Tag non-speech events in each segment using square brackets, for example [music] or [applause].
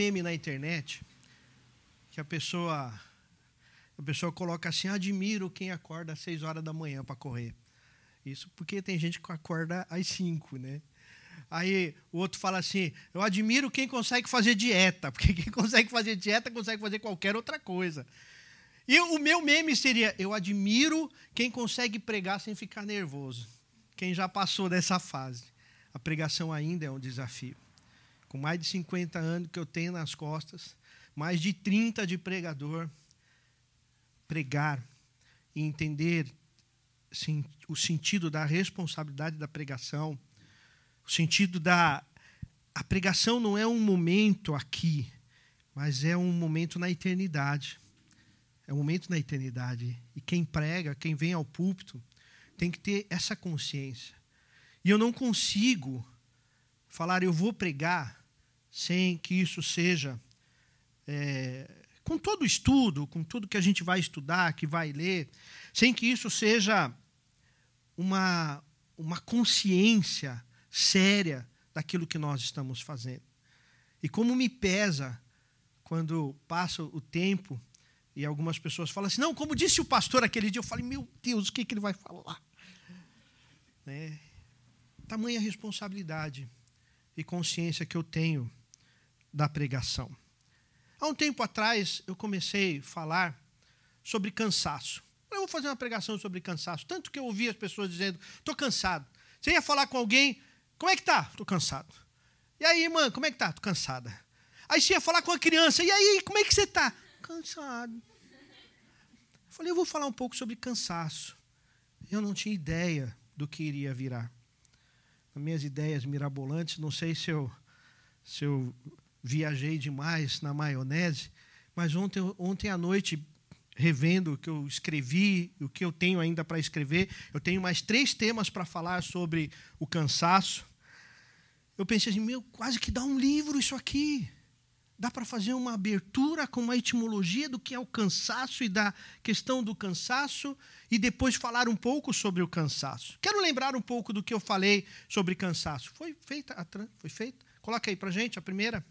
meme na internet que a pessoa a pessoa coloca assim: admiro quem acorda às 6 horas da manhã para correr. Isso porque tem gente que acorda às 5, né? Aí o outro fala assim: eu admiro quem consegue fazer dieta, [laughs] porque quem consegue fazer dieta consegue fazer qualquer outra coisa. E o meu meme seria: eu admiro quem consegue pregar sem ficar nervoso. Quem já passou dessa fase. A pregação ainda é um desafio. Com mais de 50 anos que eu tenho nas costas, mais de 30 de pregador, pregar e entender sim, o sentido da responsabilidade da pregação, o sentido da. A pregação não é um momento aqui, mas é um momento na eternidade. É um momento na eternidade. E quem prega, quem vem ao púlpito, tem que ter essa consciência. E eu não consigo falar, eu vou pregar, sem que isso seja. É, com todo estudo, com tudo que a gente vai estudar, que vai ler, sem que isso seja uma, uma consciência séria daquilo que nós estamos fazendo. E como me pesa quando passa o tempo e algumas pessoas falam assim: não, como disse o pastor aquele dia, eu falei: meu Deus, o que, que ele vai falar? Né? Tamanha responsabilidade e consciência que eu tenho da pregação. Há um tempo atrás, eu comecei a falar sobre cansaço. Eu vou fazer uma pregação sobre cansaço. Tanto que eu ouvi as pessoas dizendo: estou cansado. Você ia falar com alguém: como é que tá? Estou cansado. E aí, irmã, como é que tá? Estou cansada. Aí você ia falar com a criança: e aí, como é que você está? Cansado. Eu falei: eu vou falar um pouco sobre cansaço. Eu não tinha ideia do que iria virar. As minhas ideias mirabolantes, não sei se eu, se eu viajei demais na maionese, mas ontem, ontem à noite, revendo o que eu escrevi, o que eu tenho ainda para escrever, eu tenho mais três temas para falar sobre o cansaço. Eu pensei assim, meu, quase que dá um livro isso aqui. Dá para fazer uma abertura com uma etimologia do que é o cansaço e da questão do cansaço e depois falar um pouco sobre o cansaço. Quero lembrar um pouco do que eu falei sobre cansaço. Foi feita a foi feita? Coloca aí para gente a primeira.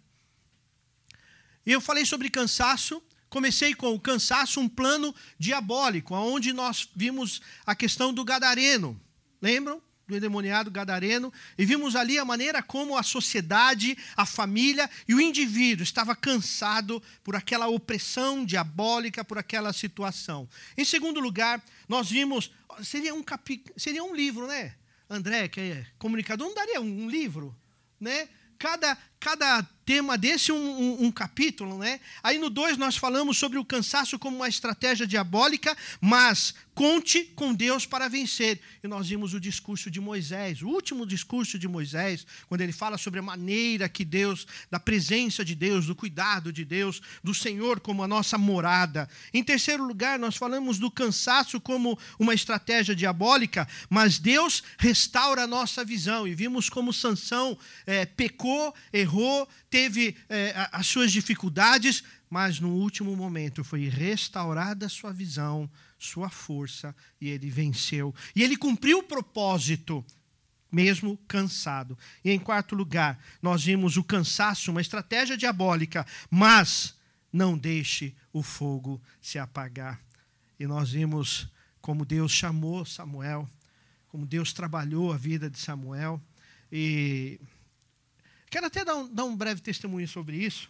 E eu falei sobre cansaço. Comecei com o cansaço, um plano diabólico, onde nós vimos a questão do gadareno. Lembram? do endemoniado gadareno, e vimos ali a maneira como a sociedade, a família e o indivíduo estava cansado por aquela opressão diabólica, por aquela situação. Em segundo lugar, nós vimos, seria um capi, seria um livro, né? André, que é comunicador, não daria um livro, né? Cada, cada tema desse um, um, um, capítulo, né? Aí no 2 nós falamos sobre o cansaço como uma estratégia diabólica, mas conte com Deus para vencer. E nós vimos o discurso de Moisés, o último discurso de Moisés, quando ele fala sobre a maneira que Deus, da presença de Deus, do cuidado de Deus, do Senhor como a nossa morada. Em terceiro lugar, nós falamos do cansaço como uma estratégia diabólica, mas Deus restaura a nossa visão. E vimos como Sansão é, pecou, errou, teve é, as suas dificuldades, mas no último momento foi restaurada a sua visão, sua força, e ele venceu. E ele cumpriu o propósito, mesmo cansado. E em quarto lugar, nós vimos o cansaço, uma estratégia diabólica, mas não deixe o fogo se apagar. E nós vimos como Deus chamou Samuel, como Deus trabalhou a vida de Samuel. E Quero até dar um, dar um breve testemunho sobre isso.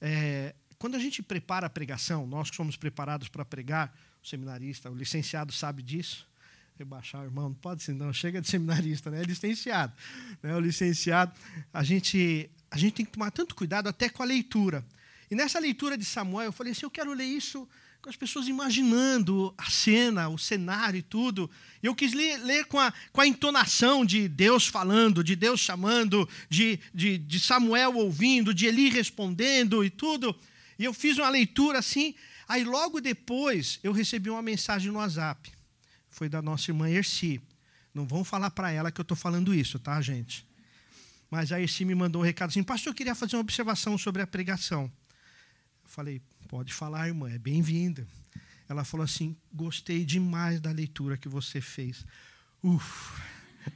É, quando a gente prepara a pregação, nós que somos preparados para pregar, o seminarista, o licenciado sabe disso. Rebaixar, irmão, não pode ser, não, chega de seminarista, né? é licenciado. Né? O licenciado, a gente, a gente tem que tomar tanto cuidado até com a leitura. E nessa leitura de Samuel, eu falei assim: eu quero ler isso com as pessoas imaginando a cena, o cenário e tudo. Eu quis ler, ler com, a, com a entonação de Deus falando, de Deus chamando, de, de, de Samuel ouvindo, de Eli respondendo e tudo. E eu fiz uma leitura assim. Aí logo depois eu recebi uma mensagem no WhatsApp. Foi da nossa irmã Erci. Não vão falar para ela que eu estou falando isso, tá, gente? Mas a Erci me mandou um recado assim: Pastor, eu queria fazer uma observação sobre a pregação. Eu falei: Pode falar, irmã, é bem-vinda. Ela falou assim: Gostei demais da leitura que você fez. Uf. [laughs]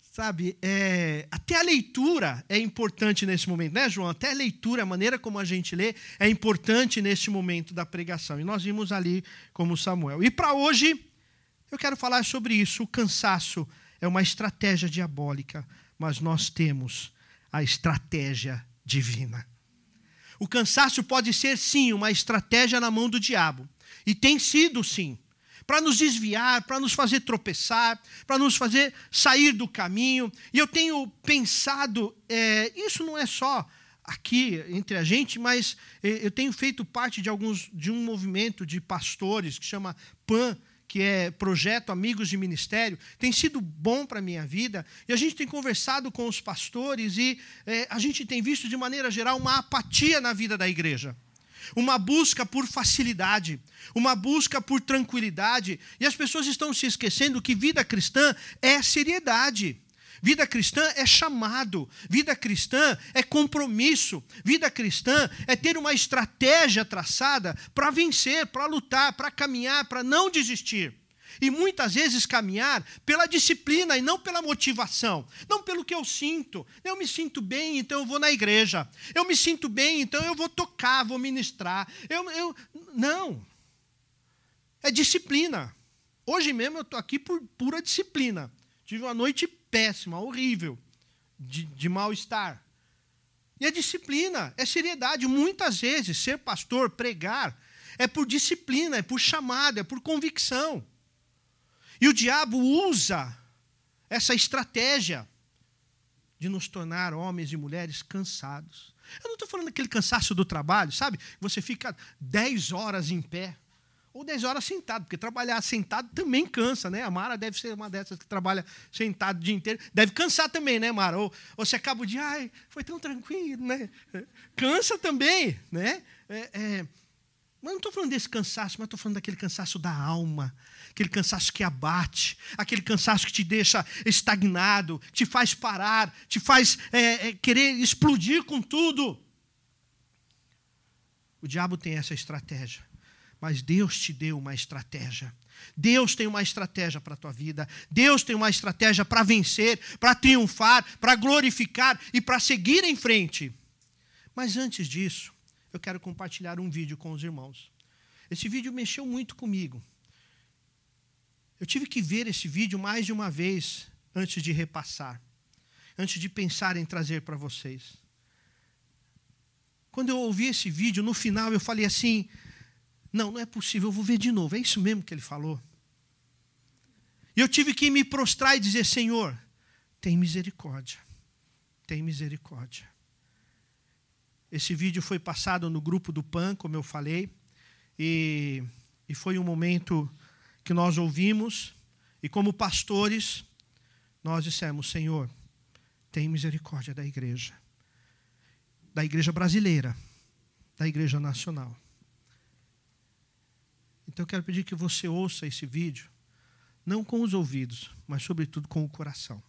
Sabe, é, até a leitura é importante nesse momento, né, João? Até a leitura, a maneira como a gente lê, é importante nesse momento da pregação. E nós vimos ali como Samuel. E para hoje, eu quero falar sobre isso. O cansaço é uma estratégia diabólica, mas nós temos a estratégia divina. O cansaço pode ser, sim, uma estratégia na mão do diabo. E tem sido, sim para nos desviar, para nos fazer tropeçar, para nos fazer sair do caminho. E eu tenho pensado, é, isso não é só aqui entre a gente, mas é, eu tenho feito parte de alguns de um movimento de pastores que chama PAN, que é Projeto Amigos de Ministério, tem sido bom para a minha vida. E a gente tem conversado com os pastores e é, a gente tem visto, de maneira geral, uma apatia na vida da igreja uma busca por facilidade, uma busca por tranquilidade. E as pessoas estão se esquecendo que vida cristã é seriedade. Vida cristã é chamado, vida cristã é compromisso, vida cristã é ter uma estratégia traçada para vencer, para lutar, para caminhar, para não desistir. E muitas vezes caminhar pela disciplina e não pela motivação. Não pelo que eu sinto. Eu me sinto bem, então eu vou na igreja. Eu me sinto bem, então eu vou tocar, vou ministrar. Eu, eu... Não. É disciplina. Hoje mesmo eu estou aqui por pura disciplina. Tive uma noite péssima, horrível, de, de mal-estar. E é disciplina, é seriedade. Muitas vezes, ser pastor, pregar, é por disciplina, é por chamada, é por convicção. E o diabo usa essa estratégia de nos tornar homens e mulheres cansados. Eu não estou falando daquele cansaço do trabalho, sabe? Você fica 10 horas em pé, ou 10 horas sentado, porque trabalhar sentado também cansa, né? A Mara deve ser uma dessas que trabalha sentado o dia inteiro. Deve cansar também, né, Mara? Ou, ou você acaba de, ai, foi tão tranquilo, né? Cansa também, né? É, é, mas não estou falando desse cansaço, mas estou falando daquele cansaço da alma, aquele cansaço que abate, aquele cansaço que te deixa estagnado, te faz parar, te faz é, é, querer explodir com tudo. O diabo tem essa estratégia, mas Deus te deu uma estratégia. Deus tem uma estratégia para a tua vida. Deus tem uma estratégia para vencer, para triunfar, para glorificar e para seguir em frente. Mas antes disso, eu quero compartilhar um vídeo com os irmãos. Esse vídeo mexeu muito comigo. Eu tive que ver esse vídeo mais de uma vez antes de repassar, antes de pensar em trazer para vocês. Quando eu ouvi esse vídeo, no final eu falei assim: não, não é possível, eu vou ver de novo. É isso mesmo que ele falou. E eu tive que me prostrar e dizer: Senhor, tem misericórdia, tem misericórdia. Esse vídeo foi passado no grupo do PAN, como eu falei, e, e foi um momento que nós ouvimos e, como pastores, nós dissemos: Senhor, tem misericórdia da igreja, da igreja brasileira, da igreja nacional. Então eu quero pedir que você ouça esse vídeo, não com os ouvidos, mas sobretudo com o coração.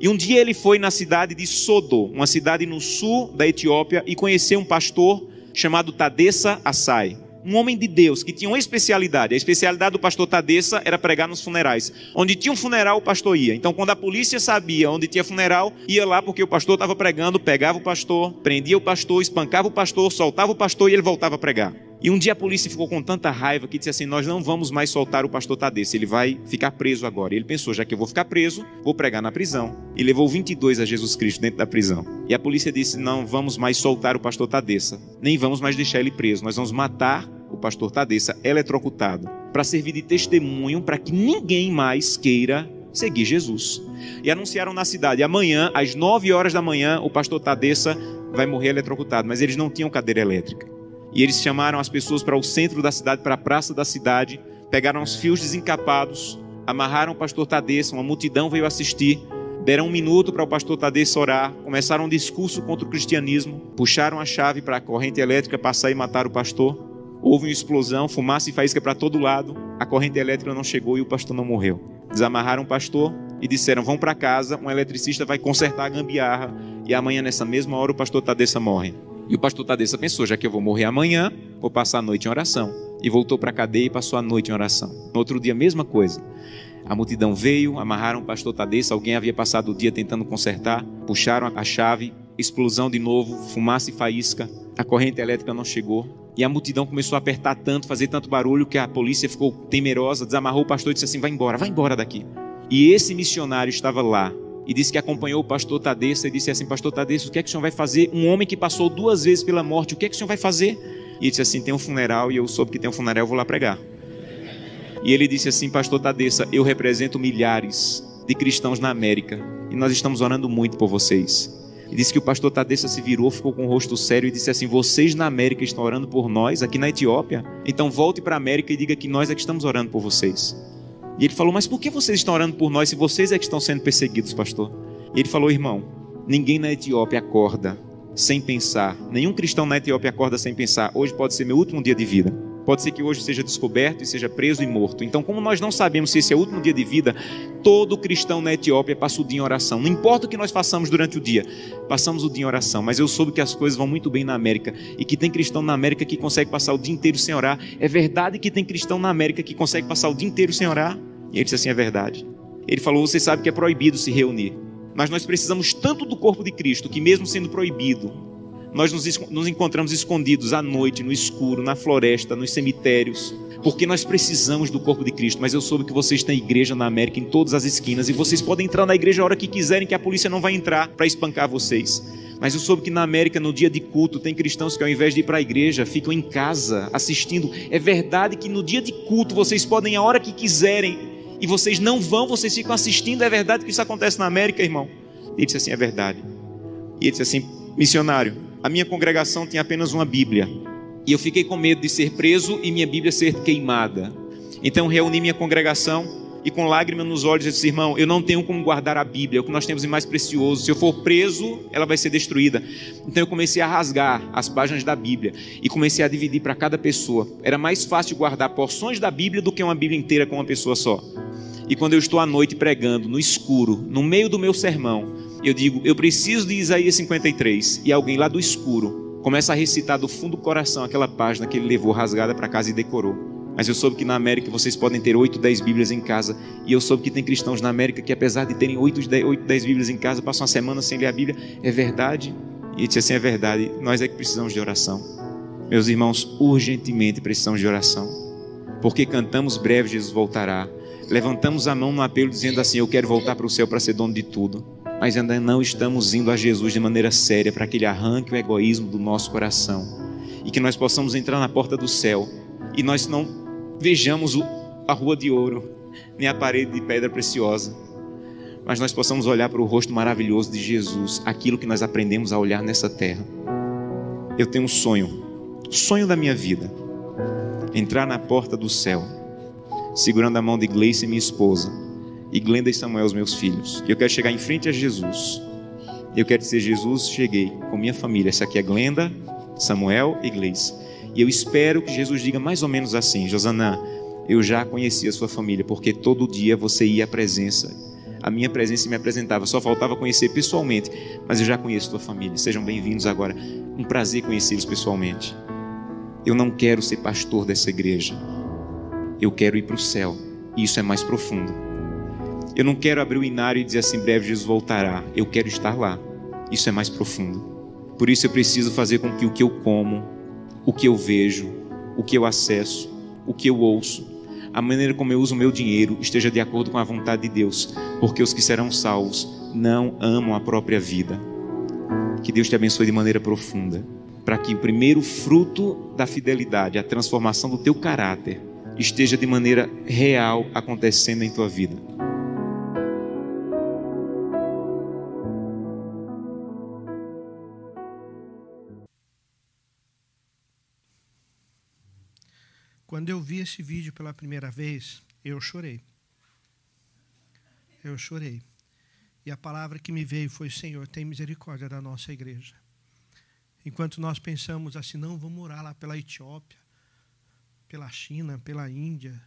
E um dia ele foi na cidade de Sodo, uma cidade no sul da Etiópia, e conheceu um pastor chamado Tadessa Assai um homem de Deus que tinha uma especialidade. A especialidade do pastor Tadessa era pregar nos funerais. Onde tinha um funeral, o pastor ia. Então, quando a polícia sabia onde tinha funeral, ia lá porque o pastor estava pregando, pegava o pastor, prendia o pastor, espancava o pastor, soltava o pastor e ele voltava a pregar. E um dia a polícia ficou com tanta raiva que disse assim: Nós não vamos mais soltar o pastor Tadesse, ele vai ficar preso agora. Ele pensou: Já que eu vou ficar preso, vou pregar na prisão. E levou 22 a Jesus Cristo dentro da prisão. E a polícia disse: Não vamos mais soltar o pastor Tadessa, nem vamos mais deixar ele preso. Nós vamos matar o pastor Tadessa eletrocutado para servir de testemunho para que ninguém mais queira seguir Jesus. E anunciaram na cidade: amanhã, às 9 horas da manhã, o pastor Tadessa vai morrer eletrocutado. Mas eles não tinham cadeira elétrica. E eles chamaram as pessoas para o centro da cidade, para a praça da cidade, pegaram os fios desencapados, amarraram o pastor Tadessa, uma multidão veio assistir, deram um minuto para o pastor Tadessa orar, começaram um discurso contra o cristianismo, puxaram a chave para a corrente elétrica passar e matar o pastor. Houve uma explosão, fumaça e faísca para todo lado, a corrente elétrica não chegou e o pastor não morreu. Desamarraram o pastor e disseram: vão para casa, um eletricista vai consertar a gambiarra e amanhã, nessa mesma hora, o pastor Tadessa morre. E o pastor Tadessa pensou: já que eu vou morrer amanhã, vou passar a noite em oração. E voltou para a cadeia e passou a noite em oração. No outro dia, mesma coisa. A multidão veio, amarraram o pastor Tadeça, alguém havia passado o dia tentando consertar, puxaram a chave, explosão de novo, fumaça e faísca, a corrente elétrica não chegou. E a multidão começou a apertar tanto, fazer tanto barulho, que a polícia ficou temerosa, desamarrou o pastor e disse assim: vai embora, vai embora daqui. E esse missionário estava lá e disse que acompanhou o pastor Tadeça e disse assim: Pastor Tadeça, o que é que o senhor vai fazer? Um homem que passou duas vezes pela morte, o que é que o senhor vai fazer? E ele disse assim: Tem um funeral e eu soube que tem um funeral, eu vou lá pregar. E ele disse assim: Pastor Tadeça, eu represento milhares de cristãos na América e nós estamos orando muito por vocês. E disse que o pastor Tadeça se virou, ficou com o rosto sério e disse assim: Vocês na América estão orando por nós, aqui na Etiópia? Então volte para a América e diga que nós é que estamos orando por vocês. E ele falou: Mas por que vocês estão orando por nós se vocês é que estão sendo perseguidos, pastor? E ele falou: Irmão, ninguém na Etiópia acorda sem pensar. Nenhum cristão na Etiópia acorda sem pensar. Hoje pode ser meu último dia de vida. Pode ser que hoje seja descoberto e seja preso e morto. Então, como nós não sabemos se esse é o último dia de vida, todo cristão na Etiópia passa o dia em oração. Não importa o que nós façamos durante o dia, passamos o dia em oração. Mas eu soube que as coisas vão muito bem na América e que tem cristão na América que consegue passar o dia inteiro sem orar. É verdade que tem cristão na América que consegue passar o dia inteiro sem orar? E ele disse assim: é verdade. Ele falou: você sabe que é proibido se reunir. Mas nós precisamos tanto do corpo de Cristo que, mesmo sendo proibido, nós nos, nos encontramos escondidos à noite, no escuro, na floresta, nos cemitérios, porque nós precisamos do corpo de Cristo. Mas eu soube que vocês têm igreja na América em todas as esquinas e vocês podem entrar na igreja a hora que quiserem, que a polícia não vai entrar para espancar vocês. Mas eu soube que na América, no dia de culto, tem cristãos que ao invés de ir para a igreja, ficam em casa assistindo. É verdade que no dia de culto vocês podem a hora que quiserem e vocês não vão, vocês ficam assistindo. É verdade que isso acontece na América, irmão? Ele disse assim: é verdade. E ele disse assim: missionário, a minha congregação tinha apenas uma Bíblia. E eu fiquei com medo de ser preso e minha Bíblia ser queimada. Então reuni minha congregação e com lágrimas nos olhos disse: Irmão, eu não tenho como guardar a Bíblia, é o que nós temos de mais precioso. Se eu for preso, ela vai ser destruída. Então eu comecei a rasgar as páginas da Bíblia e comecei a dividir para cada pessoa. Era mais fácil guardar porções da Bíblia do que uma Bíblia inteira com uma pessoa só. E quando eu estou à noite pregando, no escuro, no meio do meu sermão, eu digo, eu preciso de Isaías 53, e alguém lá do escuro começa a recitar do fundo do coração aquela página que ele levou rasgada para casa e decorou. Mas eu soube que na América vocês podem ter 8, 10 Bíblias em casa. E eu soube que tem cristãos na América que, apesar de terem 8, 10 Bíblias em casa, passam uma semana sem ler a Bíblia. É verdade? E disse assim: é verdade. Nós é que precisamos de oração. Meus irmãos, urgentemente precisamos de oração. Porque cantamos breve, Jesus voltará. Levantamos a mão no apelo dizendo assim: Eu quero voltar para o céu para ser dono de tudo mas ainda não estamos indo a Jesus de maneira séria para que Ele arranque o egoísmo do nosso coração e que nós possamos entrar na porta do céu e nós não vejamos a rua de ouro nem a parede de pedra preciosa, mas nós possamos olhar para o rosto maravilhoso de Jesus, aquilo que nós aprendemos a olhar nessa terra. Eu tenho um sonho, sonho da minha vida, entrar na porta do céu, segurando a mão de Gleice, minha esposa e Glenda e Samuel, os meus filhos. Eu quero chegar em frente a Jesus. Eu quero dizer, Jesus, cheguei com minha família. Essa aqui é Glenda, Samuel e Gleice. E eu espero que Jesus diga mais ou menos assim: Josanã, eu já conhecia a sua família, porque todo dia você ia à presença. A minha presença me apresentava, só faltava conhecer pessoalmente, mas eu já conheço a tua família. Sejam bem-vindos agora. Um prazer conhecê-los pessoalmente. Eu não quero ser pastor dessa igreja. Eu quero ir para o céu. E isso é mais profundo. Eu não quero abrir o inário e dizer assim, breve Jesus voltará. Eu quero estar lá. Isso é mais profundo. Por isso eu preciso fazer com que o que eu como, o que eu vejo, o que eu acesso, o que eu ouço, a maneira como eu uso o meu dinheiro esteja de acordo com a vontade de Deus, porque os que serão salvos não amam a própria vida. Que Deus te abençoe de maneira profunda, para que o primeiro fruto da fidelidade, a transformação do teu caráter, esteja de maneira real acontecendo em tua vida. Quando eu vi esse vídeo pela primeira vez, eu chorei. Eu chorei. E a palavra que me veio foi: Senhor, tem misericórdia da nossa igreja. Enquanto nós pensamos assim, não, vamos orar lá pela Etiópia, pela China, pela Índia,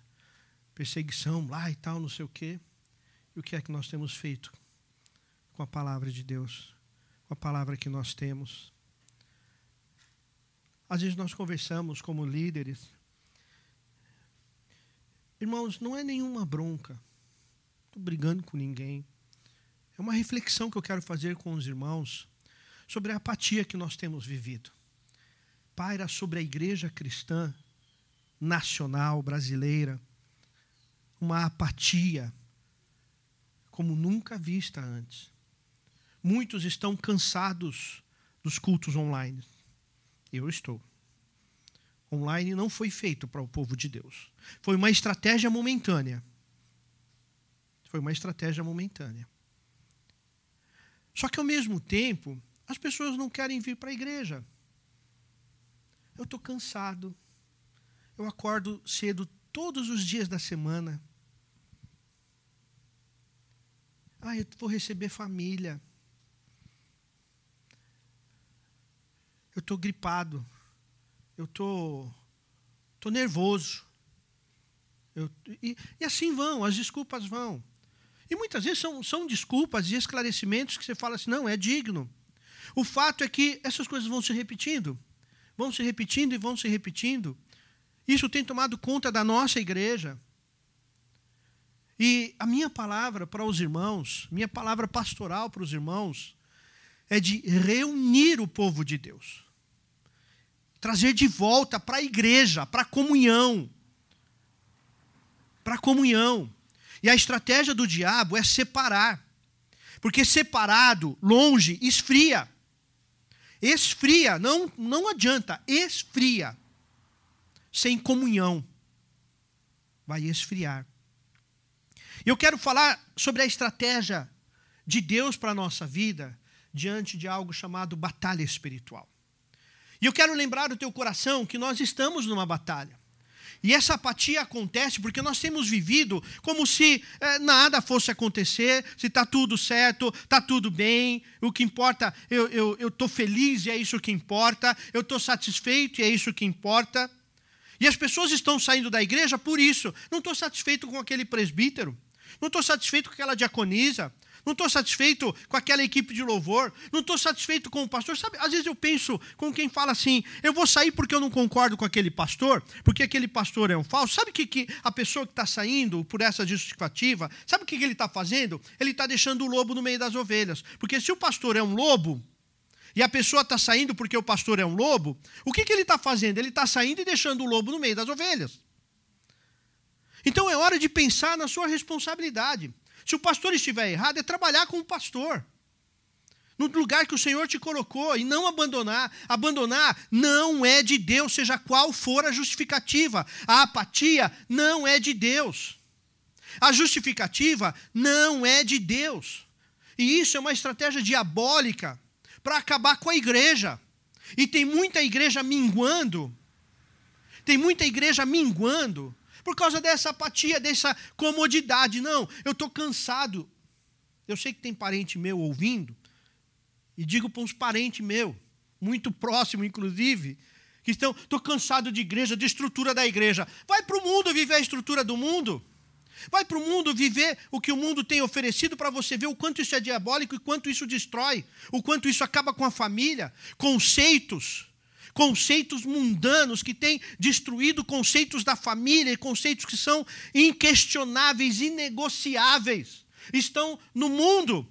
perseguição lá e tal, não sei o quê. E o que é que nós temos feito com a palavra de Deus, com a palavra que nós temos? Às vezes nós conversamos como líderes Irmãos, não é nenhuma bronca, estou brigando com ninguém. É uma reflexão que eu quero fazer com os irmãos sobre a apatia que nós temos vivido. Paira sobre a igreja cristã nacional brasileira uma apatia como nunca vista antes. Muitos estão cansados dos cultos online. Eu estou. Online não foi feito para o povo de Deus. Foi uma estratégia momentânea. Foi uma estratégia momentânea. Só que ao mesmo tempo, as pessoas não querem vir para a igreja. Eu estou cansado. Eu acordo cedo todos os dias da semana. Ah, eu vou receber família. Eu estou gripado. Eu tô, tô nervoso. Eu, e, e assim vão, as desculpas vão. E muitas vezes são, são desculpas e esclarecimentos que você fala assim, não, é digno. O fato é que essas coisas vão se repetindo, vão se repetindo e vão se repetindo. Isso tem tomado conta da nossa igreja. E a minha palavra para os irmãos, minha palavra pastoral para os irmãos, é de reunir o povo de Deus. Trazer de volta para a igreja, para a comunhão. Para a comunhão. E a estratégia do diabo é separar. Porque separado, longe, esfria. Esfria, não, não adianta, esfria. Sem comunhão. Vai esfriar. Eu quero falar sobre a estratégia de Deus para a nossa vida diante de algo chamado batalha espiritual. E eu quero lembrar o teu coração que nós estamos numa batalha. E essa apatia acontece porque nós temos vivido como se é, nada fosse acontecer, se está tudo certo, está tudo bem, o que importa, eu estou feliz e é isso que importa, eu estou satisfeito e é isso que importa. E as pessoas estão saindo da igreja por isso. Não estou satisfeito com aquele presbítero, não estou satisfeito com aquela diaconisa, não estou satisfeito com aquela equipe de louvor, não estou satisfeito com o pastor. Sabe, às vezes eu penso com quem fala assim: eu vou sair porque eu não concordo com aquele pastor, porque aquele pastor é um falso. Sabe o que, que a pessoa que está saindo por essa justificativa, sabe o que, que ele está fazendo? Ele está deixando o lobo no meio das ovelhas. Porque se o pastor é um lobo, e a pessoa está saindo porque o pastor é um lobo, o que, que ele está fazendo? Ele está saindo e deixando o lobo no meio das ovelhas. Então é hora de pensar na sua responsabilidade. Se o pastor estiver errado, é trabalhar com o pastor. No lugar que o Senhor te colocou e não abandonar. Abandonar não é de Deus, seja qual for a justificativa. A apatia não é de Deus. A justificativa não é de Deus. E isso é uma estratégia diabólica para acabar com a igreja. E tem muita igreja minguando. Tem muita igreja minguando por causa dessa apatia, dessa comodidade. Não, eu estou cansado. Eu sei que tem parente meu ouvindo, e digo para uns parentes meus, muito próximo, inclusive, que estão, estou cansado de igreja, de estrutura da igreja. Vai para o mundo viver a estrutura do mundo. Vai para o mundo viver o que o mundo tem oferecido para você ver o quanto isso é diabólico e quanto isso destrói, o quanto isso acaba com a família, conceitos conceitos mundanos que têm destruído conceitos da família, conceitos que são inquestionáveis, inegociáveis, estão no mundo.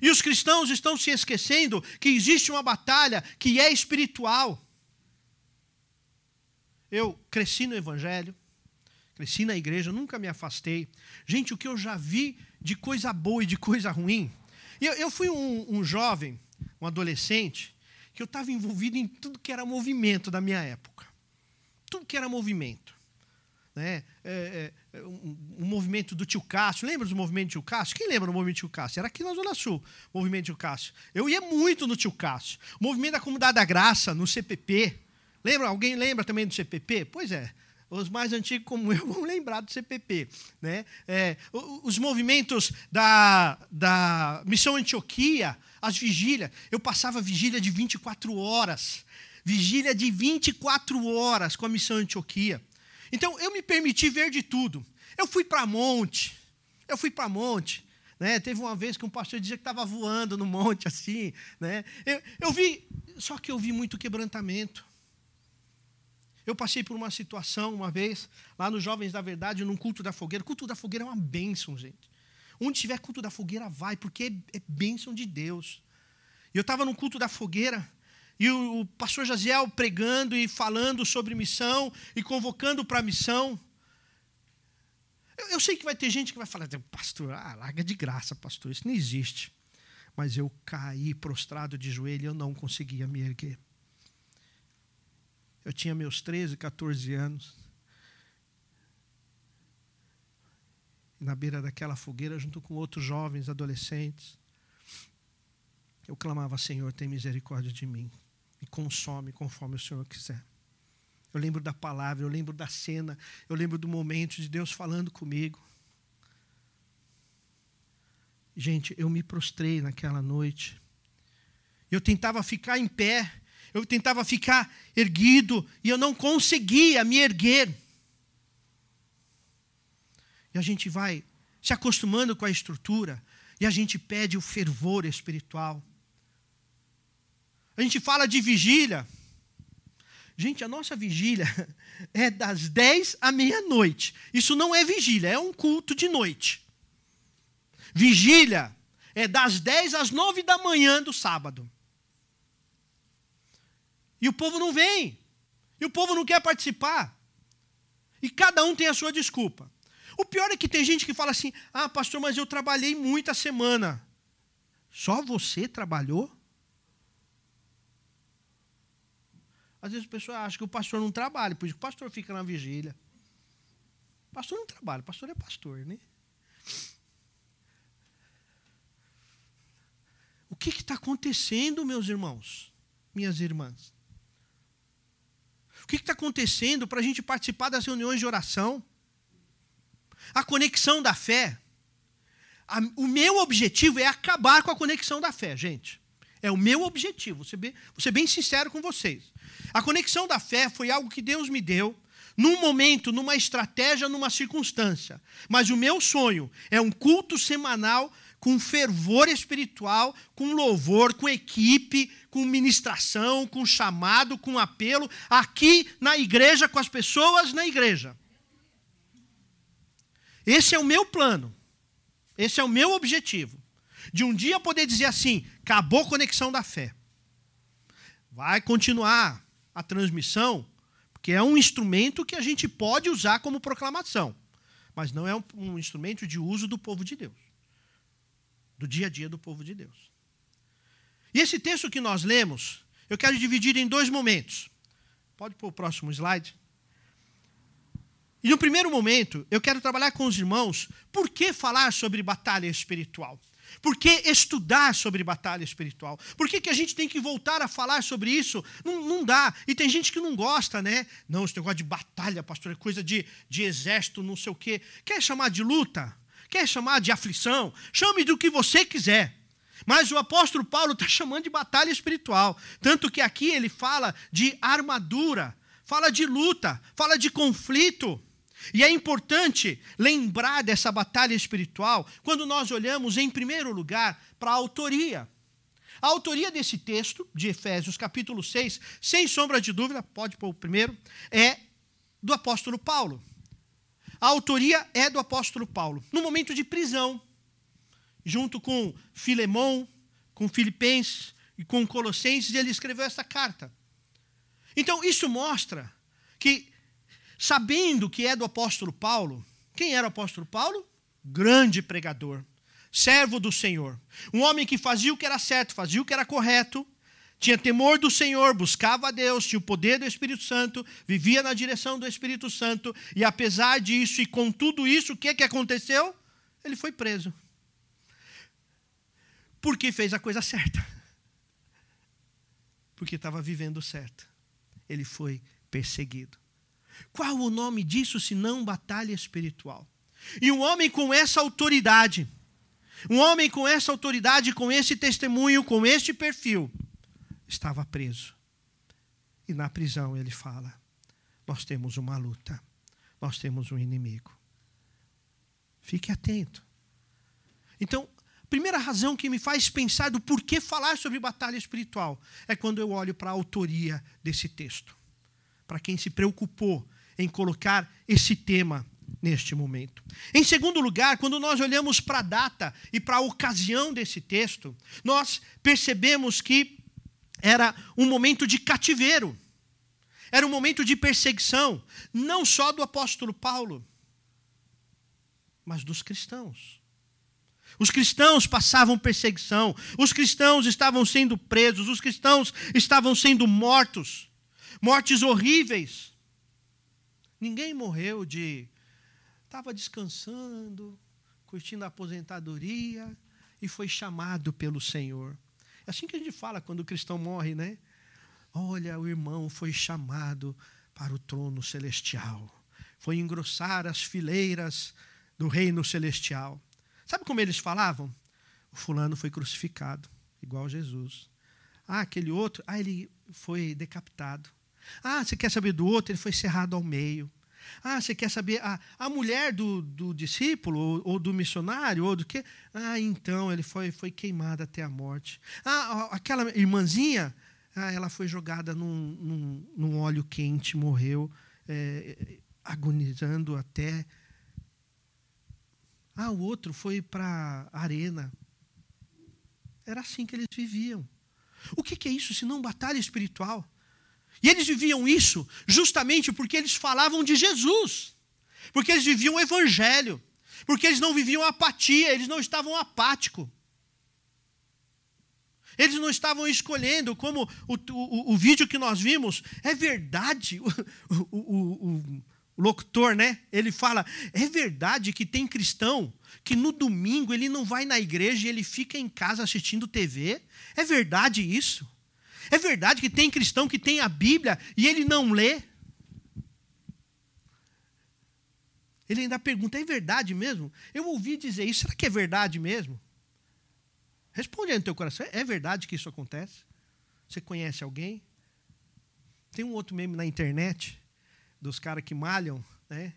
E os cristãos estão se esquecendo que existe uma batalha que é espiritual. Eu cresci no Evangelho, cresci na igreja, nunca me afastei. Gente, o que eu já vi de coisa boa e de coisa ruim. Eu, eu fui um, um jovem, um adolescente, que eu estava envolvido em tudo que era movimento da minha época. Tudo que era movimento. Né? É, é, é um, um, movimento do tio Cássio. Lembra do movimento do tio Cássio? Quem lembra do movimento do tio Cássio? Era aqui na Zona Sul, o movimento do tio Cássio. Eu ia muito no tio Cássio. O movimento da Comunidade da Graça, no CPP. Lembra? Alguém lembra também do CPP? Pois é. Os mais antigos como eu [laughs] vão lembrar do CPP. Né? É, os movimentos da, da Missão Antioquia, as vigílias. Eu passava vigília de 24 horas. Vigília de 24 horas com a missão Antioquia. Então, eu me permiti ver de tudo. Eu fui para monte. Eu fui para monte. Né? Teve uma vez que um pastor dizia que estava voando no monte [laughs] assim. Né? Eu, eu vi, só que eu vi muito quebrantamento. Eu passei por uma situação uma vez, lá nos Jovens da Verdade, num culto da fogueira. O culto da fogueira é uma bênção, gente. Onde tiver culto da fogueira, vai, porque é, é bênção de Deus. E eu estava no culto da fogueira, e o, pastor Jaziel pregando e falando sobre missão e convocando para a missão. Eu, eu, sei que vai ter gente que vai falar, pastor, ah, larga de graça, pastor, isso não existe. Mas eu caí prostrado de joelho e eu não conseguia me erguer. Eu tinha meus 13, 14 anos. Na beira daquela fogueira, junto com outros jovens, adolescentes, eu clamava: Senhor, tem misericórdia de mim. Me consome conforme o Senhor quiser. Eu lembro da palavra, eu lembro da cena, eu lembro do momento de Deus falando comigo. Gente, eu me prostrei naquela noite. Eu tentava ficar em pé, eu tentava ficar erguido e eu não conseguia me erguer. E a gente vai se acostumando com a estrutura e a gente pede o fervor espiritual. A gente fala de vigília. Gente, a nossa vigília [laughs] é das 10 à meia-noite. Isso não é vigília, é um culto de noite. Vigília é das 10 às 9 da manhã do sábado. E o povo não vem. E o povo não quer participar. E cada um tem a sua desculpa. O pior é que tem gente que fala assim: ah, pastor, mas eu trabalhei muita semana. Só você trabalhou? Às vezes a pessoa acha que o pastor não trabalha, por isso o pastor fica na vigília. O pastor não trabalha, o pastor é pastor, né? O que está acontecendo, meus irmãos, minhas irmãs? O que está acontecendo para a gente participar das reuniões de oração? A conexão da fé. A, o meu objetivo é acabar com a conexão da fé, gente. É o meu objetivo, vou ser, bem, vou ser bem sincero com vocês. A conexão da fé foi algo que Deus me deu num momento, numa estratégia, numa circunstância. Mas o meu sonho é um culto semanal com fervor espiritual, com louvor, com equipe, com ministração, com chamado, com apelo, aqui na igreja, com as pessoas na igreja. Esse é o meu plano. Esse é o meu objetivo. De um dia poder dizer assim: acabou a conexão da fé. Vai continuar a transmissão, porque é um instrumento que a gente pode usar como proclamação, mas não é um, um instrumento de uso do povo de Deus, do dia a dia do povo de Deus. E esse texto que nós lemos, eu quero dividir em dois momentos. Pode pôr o próximo slide. E no primeiro momento, eu quero trabalhar com os irmãos por que falar sobre batalha espiritual. Por que estudar sobre batalha espiritual? Por que, que a gente tem que voltar a falar sobre isso? Não, não dá. E tem gente que não gosta, né? Não, esse negócio de batalha, pastor, é coisa de, de exército, não sei o quê. Quer chamar de luta? Quer chamar de aflição? Chame do que você quiser. Mas o apóstolo Paulo está [laughs] chamando de batalha espiritual. Tanto que aqui ele fala de armadura, fala de luta, fala de conflito. E é importante lembrar dessa batalha espiritual quando nós olhamos, em primeiro lugar, para a autoria. A autoria desse texto, de Efésios, capítulo 6, sem sombra de dúvida, pode pôr o primeiro, é do apóstolo Paulo. A autoria é do apóstolo Paulo, no momento de prisão, junto com Filemão, com Filipenses e com Colossenses, ele escreveu essa carta. Então, isso mostra que sabendo que é do apóstolo Paulo, quem era o apóstolo Paulo? Grande pregador, servo do Senhor, um homem que fazia o que era certo, fazia o que era correto, tinha temor do Senhor, buscava a Deus, tinha o poder do Espírito Santo, vivia na direção do Espírito Santo, e apesar disso e com tudo isso, o que, que aconteceu? Ele foi preso. Porque fez a coisa certa. [laughs] Porque estava vivendo certo. Ele foi perseguido. Qual o nome disso se não batalha espiritual? E um homem com essa autoridade, um homem com essa autoridade, com esse testemunho, com este perfil, estava preso. E na prisão ele fala: Nós temos uma luta, nós temos um inimigo. Fique atento. Então, a primeira razão que me faz pensar do porquê falar sobre batalha espiritual é quando eu olho para a autoria desse texto para quem se preocupou em colocar esse tema neste momento. Em segundo lugar, quando nós olhamos para a data e para a ocasião desse texto, nós percebemos que era um momento de cativeiro, era um momento de perseguição, não só do apóstolo Paulo, mas dos cristãos. Os cristãos passavam perseguição, os cristãos estavam sendo presos, os cristãos estavam sendo mortos, mortes horríveis. Ninguém morreu de. Estava descansando, curtindo a aposentadoria e foi chamado pelo Senhor. É assim que a gente fala quando o cristão morre, né? Olha, o irmão foi chamado para o trono celestial, foi engrossar as fileiras do reino celestial. Sabe como eles falavam? O fulano foi crucificado, igual Jesus. Ah, aquele outro, ah, ele foi decapitado. Ah, você quer saber do outro? Ele foi cerrado ao meio. Ah, você quer saber a, a mulher do, do discípulo ou, ou, do missionário ou do quê? Ah, então ele foi, foi queimado até a morte. Ah, aquela irmãzinha, ah, ela foi jogada num, num, num óleo quente, morreu, é, agonizando até ah, o outro foi para a arena. Era assim que eles viviam. O que, que é isso se não batalha espiritual? E eles viviam isso justamente porque eles falavam de Jesus, porque eles viviam o Evangelho, porque eles não viviam apatia, eles não estavam apáticos. Eles não estavam escolhendo, como o, o, o vídeo que nós vimos, é verdade. [laughs] O, o, o locutor, né? Ele fala: é verdade que tem cristão que no domingo ele não vai na igreja e ele fica em casa assistindo TV? É verdade isso? É verdade que tem cristão que tem a Bíblia e ele não lê? Ele ainda pergunta: é verdade mesmo? Eu ouvi dizer isso, será que é verdade mesmo? Responde aí no teu coração: é verdade que isso acontece? Você conhece alguém? Tem um outro meme na internet dos caras que malham, né?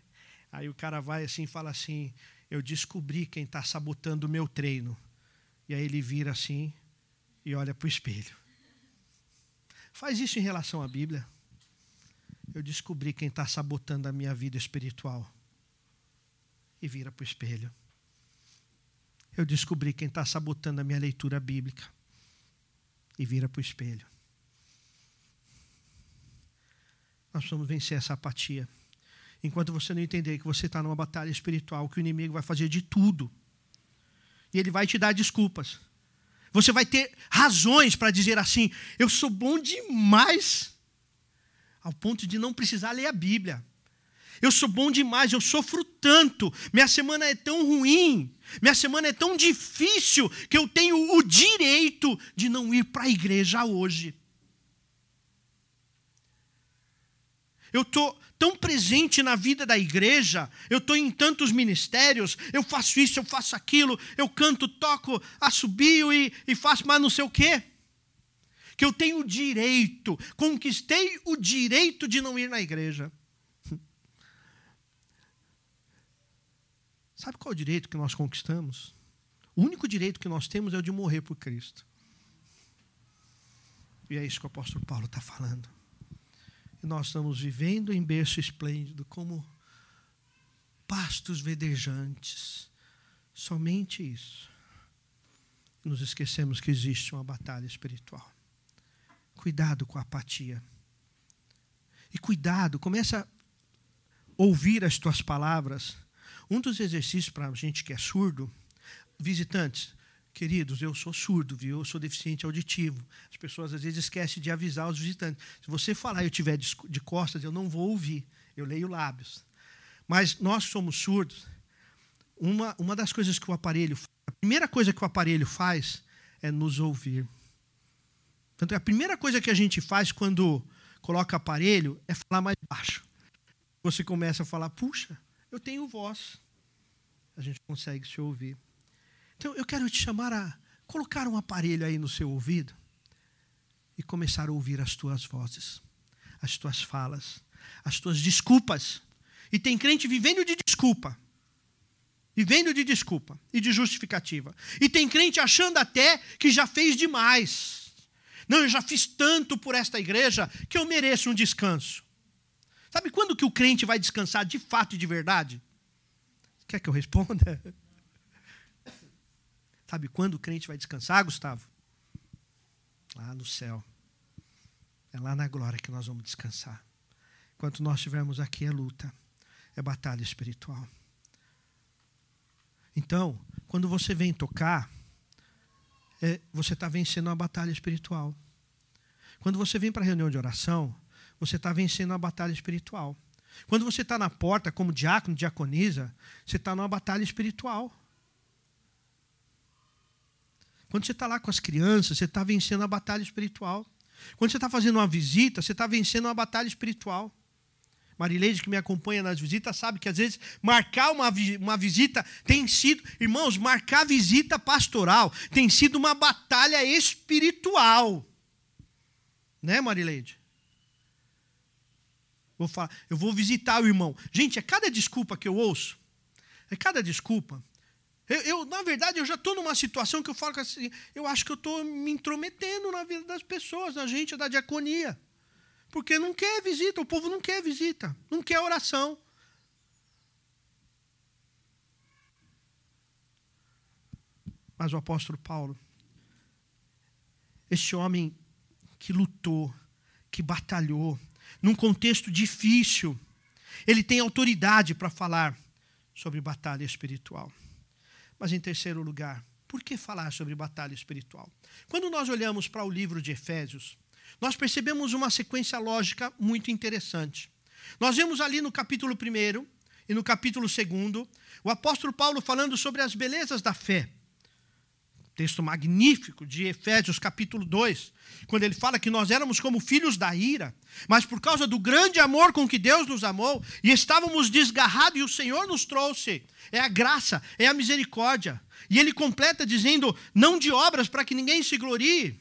Aí o cara vai assim e fala assim: Eu descobri quem está sabotando o meu treino. E aí ele vira assim e olha para o espelho. Faz isso em relação à Bíblia. Eu descobri quem está sabotando a minha vida espiritual. E vira para o espelho. Eu descobri quem está sabotando a minha leitura bíblica. E vira para o espelho. Nós precisamos vencer essa apatia. Enquanto você não entender que você está numa batalha espiritual, que o inimigo vai fazer de tudo. E ele vai te dar desculpas. Você vai ter razões para dizer assim: eu sou bom demais, ao ponto de não precisar ler a Bíblia. Eu sou bom demais, eu sofro tanto, minha semana é tão ruim, minha semana é tão difícil, que eu tenho o direito de não ir para a igreja hoje. eu estou tão presente na vida da igreja, eu estou em tantos ministérios, eu faço isso, eu faço aquilo, eu canto, toco, assobio e, e faço mais não sei o quê. Que eu tenho o direito, conquistei o direito de não ir na igreja. [laughs] Sabe qual é o direito que nós conquistamos? O único direito que nós temos é o de morrer por Cristo. E é isso que o apóstolo Paulo está falando nós estamos vivendo em berço esplêndido, como pastos verdejantes. Somente isso. Nos esquecemos que existe uma batalha espiritual. Cuidado com a apatia. E cuidado, começa a ouvir as tuas palavras. Um dos exercícios para a gente que é surdo, visitantes, Queridos, eu sou surdo, viu? Eu sou deficiente auditivo. As pessoas às vezes esquecem de avisar os visitantes. Se você falar e eu tiver de costas, eu não vou ouvir. Eu leio lábios. Mas nós somos surdos. Uma, uma das coisas que o aparelho, a primeira coisa que o aparelho faz é nos ouvir. Portanto, a primeira coisa que a gente faz quando coloca aparelho é falar mais baixo. Você começa a falar, puxa, eu tenho voz. A gente consegue se ouvir. Então eu quero te chamar a colocar um aparelho aí no seu ouvido e começar a ouvir as tuas vozes, as tuas falas, as tuas desculpas. E tem crente vivendo de desculpa. Vivendo de desculpa e de justificativa. E tem crente achando até que já fez demais. Não, eu já fiz tanto por esta igreja que eu mereço um descanso. Sabe quando que o crente vai descansar de fato e de verdade? Quer que eu responda? [laughs] Sabe quando o crente vai descansar, Gustavo? Lá no céu. É lá na glória que nós vamos descansar. Enquanto nós estivermos aqui é luta, é batalha espiritual. Então, quando você vem tocar, é, você está vencendo uma batalha espiritual. Quando você vem para a reunião de oração, você está vencendo uma batalha espiritual. Quando você está na porta como diácono, diaconisa, você está numa batalha espiritual. Quando você está lá com as crianças, você está vencendo a batalha espiritual. Quando você está fazendo uma visita, você está vencendo uma batalha espiritual. Marileide, que me acompanha nas visitas, sabe que às vezes marcar uma, uma visita tem sido, irmãos, marcar visita pastoral tem sido uma batalha espiritual. Né, Marileide? Vou falar, eu vou visitar o irmão. Gente, é cada desculpa que eu ouço. É cada desculpa. Eu, eu na verdade, eu já estou numa situação que eu falo assim, eu acho que eu estou me intrometendo na vida das pessoas, na gente da diaconia. Porque não quer visita, o povo não quer visita, não quer oração. Mas o apóstolo Paulo, esse homem que lutou, que batalhou, num contexto difícil, ele tem autoridade para falar sobre batalha espiritual. Mas, em terceiro lugar, por que falar sobre batalha espiritual? Quando nós olhamos para o livro de Efésios, nós percebemos uma sequência lógica muito interessante. Nós vemos ali no capítulo 1 e no capítulo 2 o apóstolo Paulo falando sobre as belezas da fé. Texto magnífico de Efésios capítulo 2, quando ele fala que nós éramos como filhos da ira, mas por causa do grande amor com que Deus nos amou e estávamos desgarrados e o Senhor nos trouxe. É a graça, é a misericórdia. E ele completa dizendo: não de obras para que ninguém se glorie,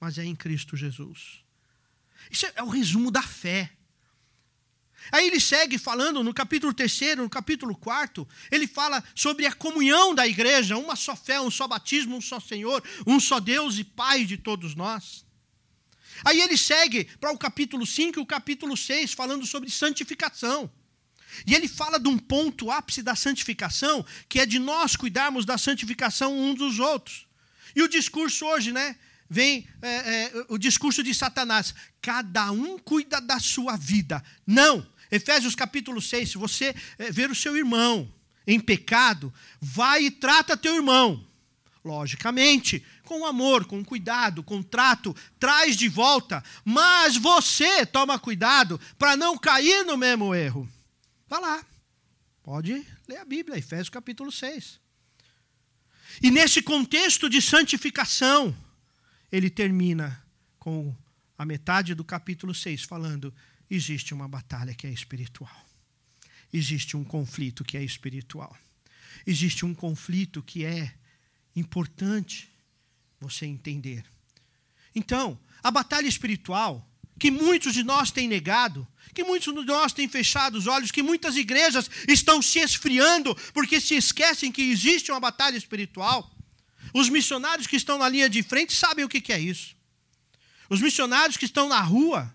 mas é em Cristo Jesus. Isso é o resumo da fé. Aí ele segue falando no capítulo 3, no capítulo 4, ele fala sobre a comunhão da igreja, uma só fé, um só batismo, um só Senhor, um só Deus e Pai de todos nós. Aí ele segue para o capítulo 5 e o capítulo 6, falando sobre santificação. E ele fala de um ponto ápice da santificação, que é de nós cuidarmos da santificação uns dos outros. E o discurso hoje, né? Vem é, é, o discurso de Satanás: cada um cuida da sua vida. Não. Efésios capítulo 6, se você é, ver o seu irmão em pecado, vai e trata teu irmão. Logicamente, com amor, com cuidado, com trato, traz de volta, mas você toma cuidado para não cair no mesmo erro. Vá lá, pode ler a Bíblia, Efésios capítulo 6. E nesse contexto de santificação, ele termina com a metade do capítulo 6 falando: existe uma batalha que é espiritual. Existe um conflito que é espiritual. Existe um conflito que é importante você entender. Então, a batalha espiritual, que muitos de nós têm negado, que muitos de nós têm fechado os olhos, que muitas igrejas estão se esfriando porque se esquecem que existe uma batalha espiritual. Os missionários que estão na linha de frente sabem o que é isso. Os missionários que estão na rua,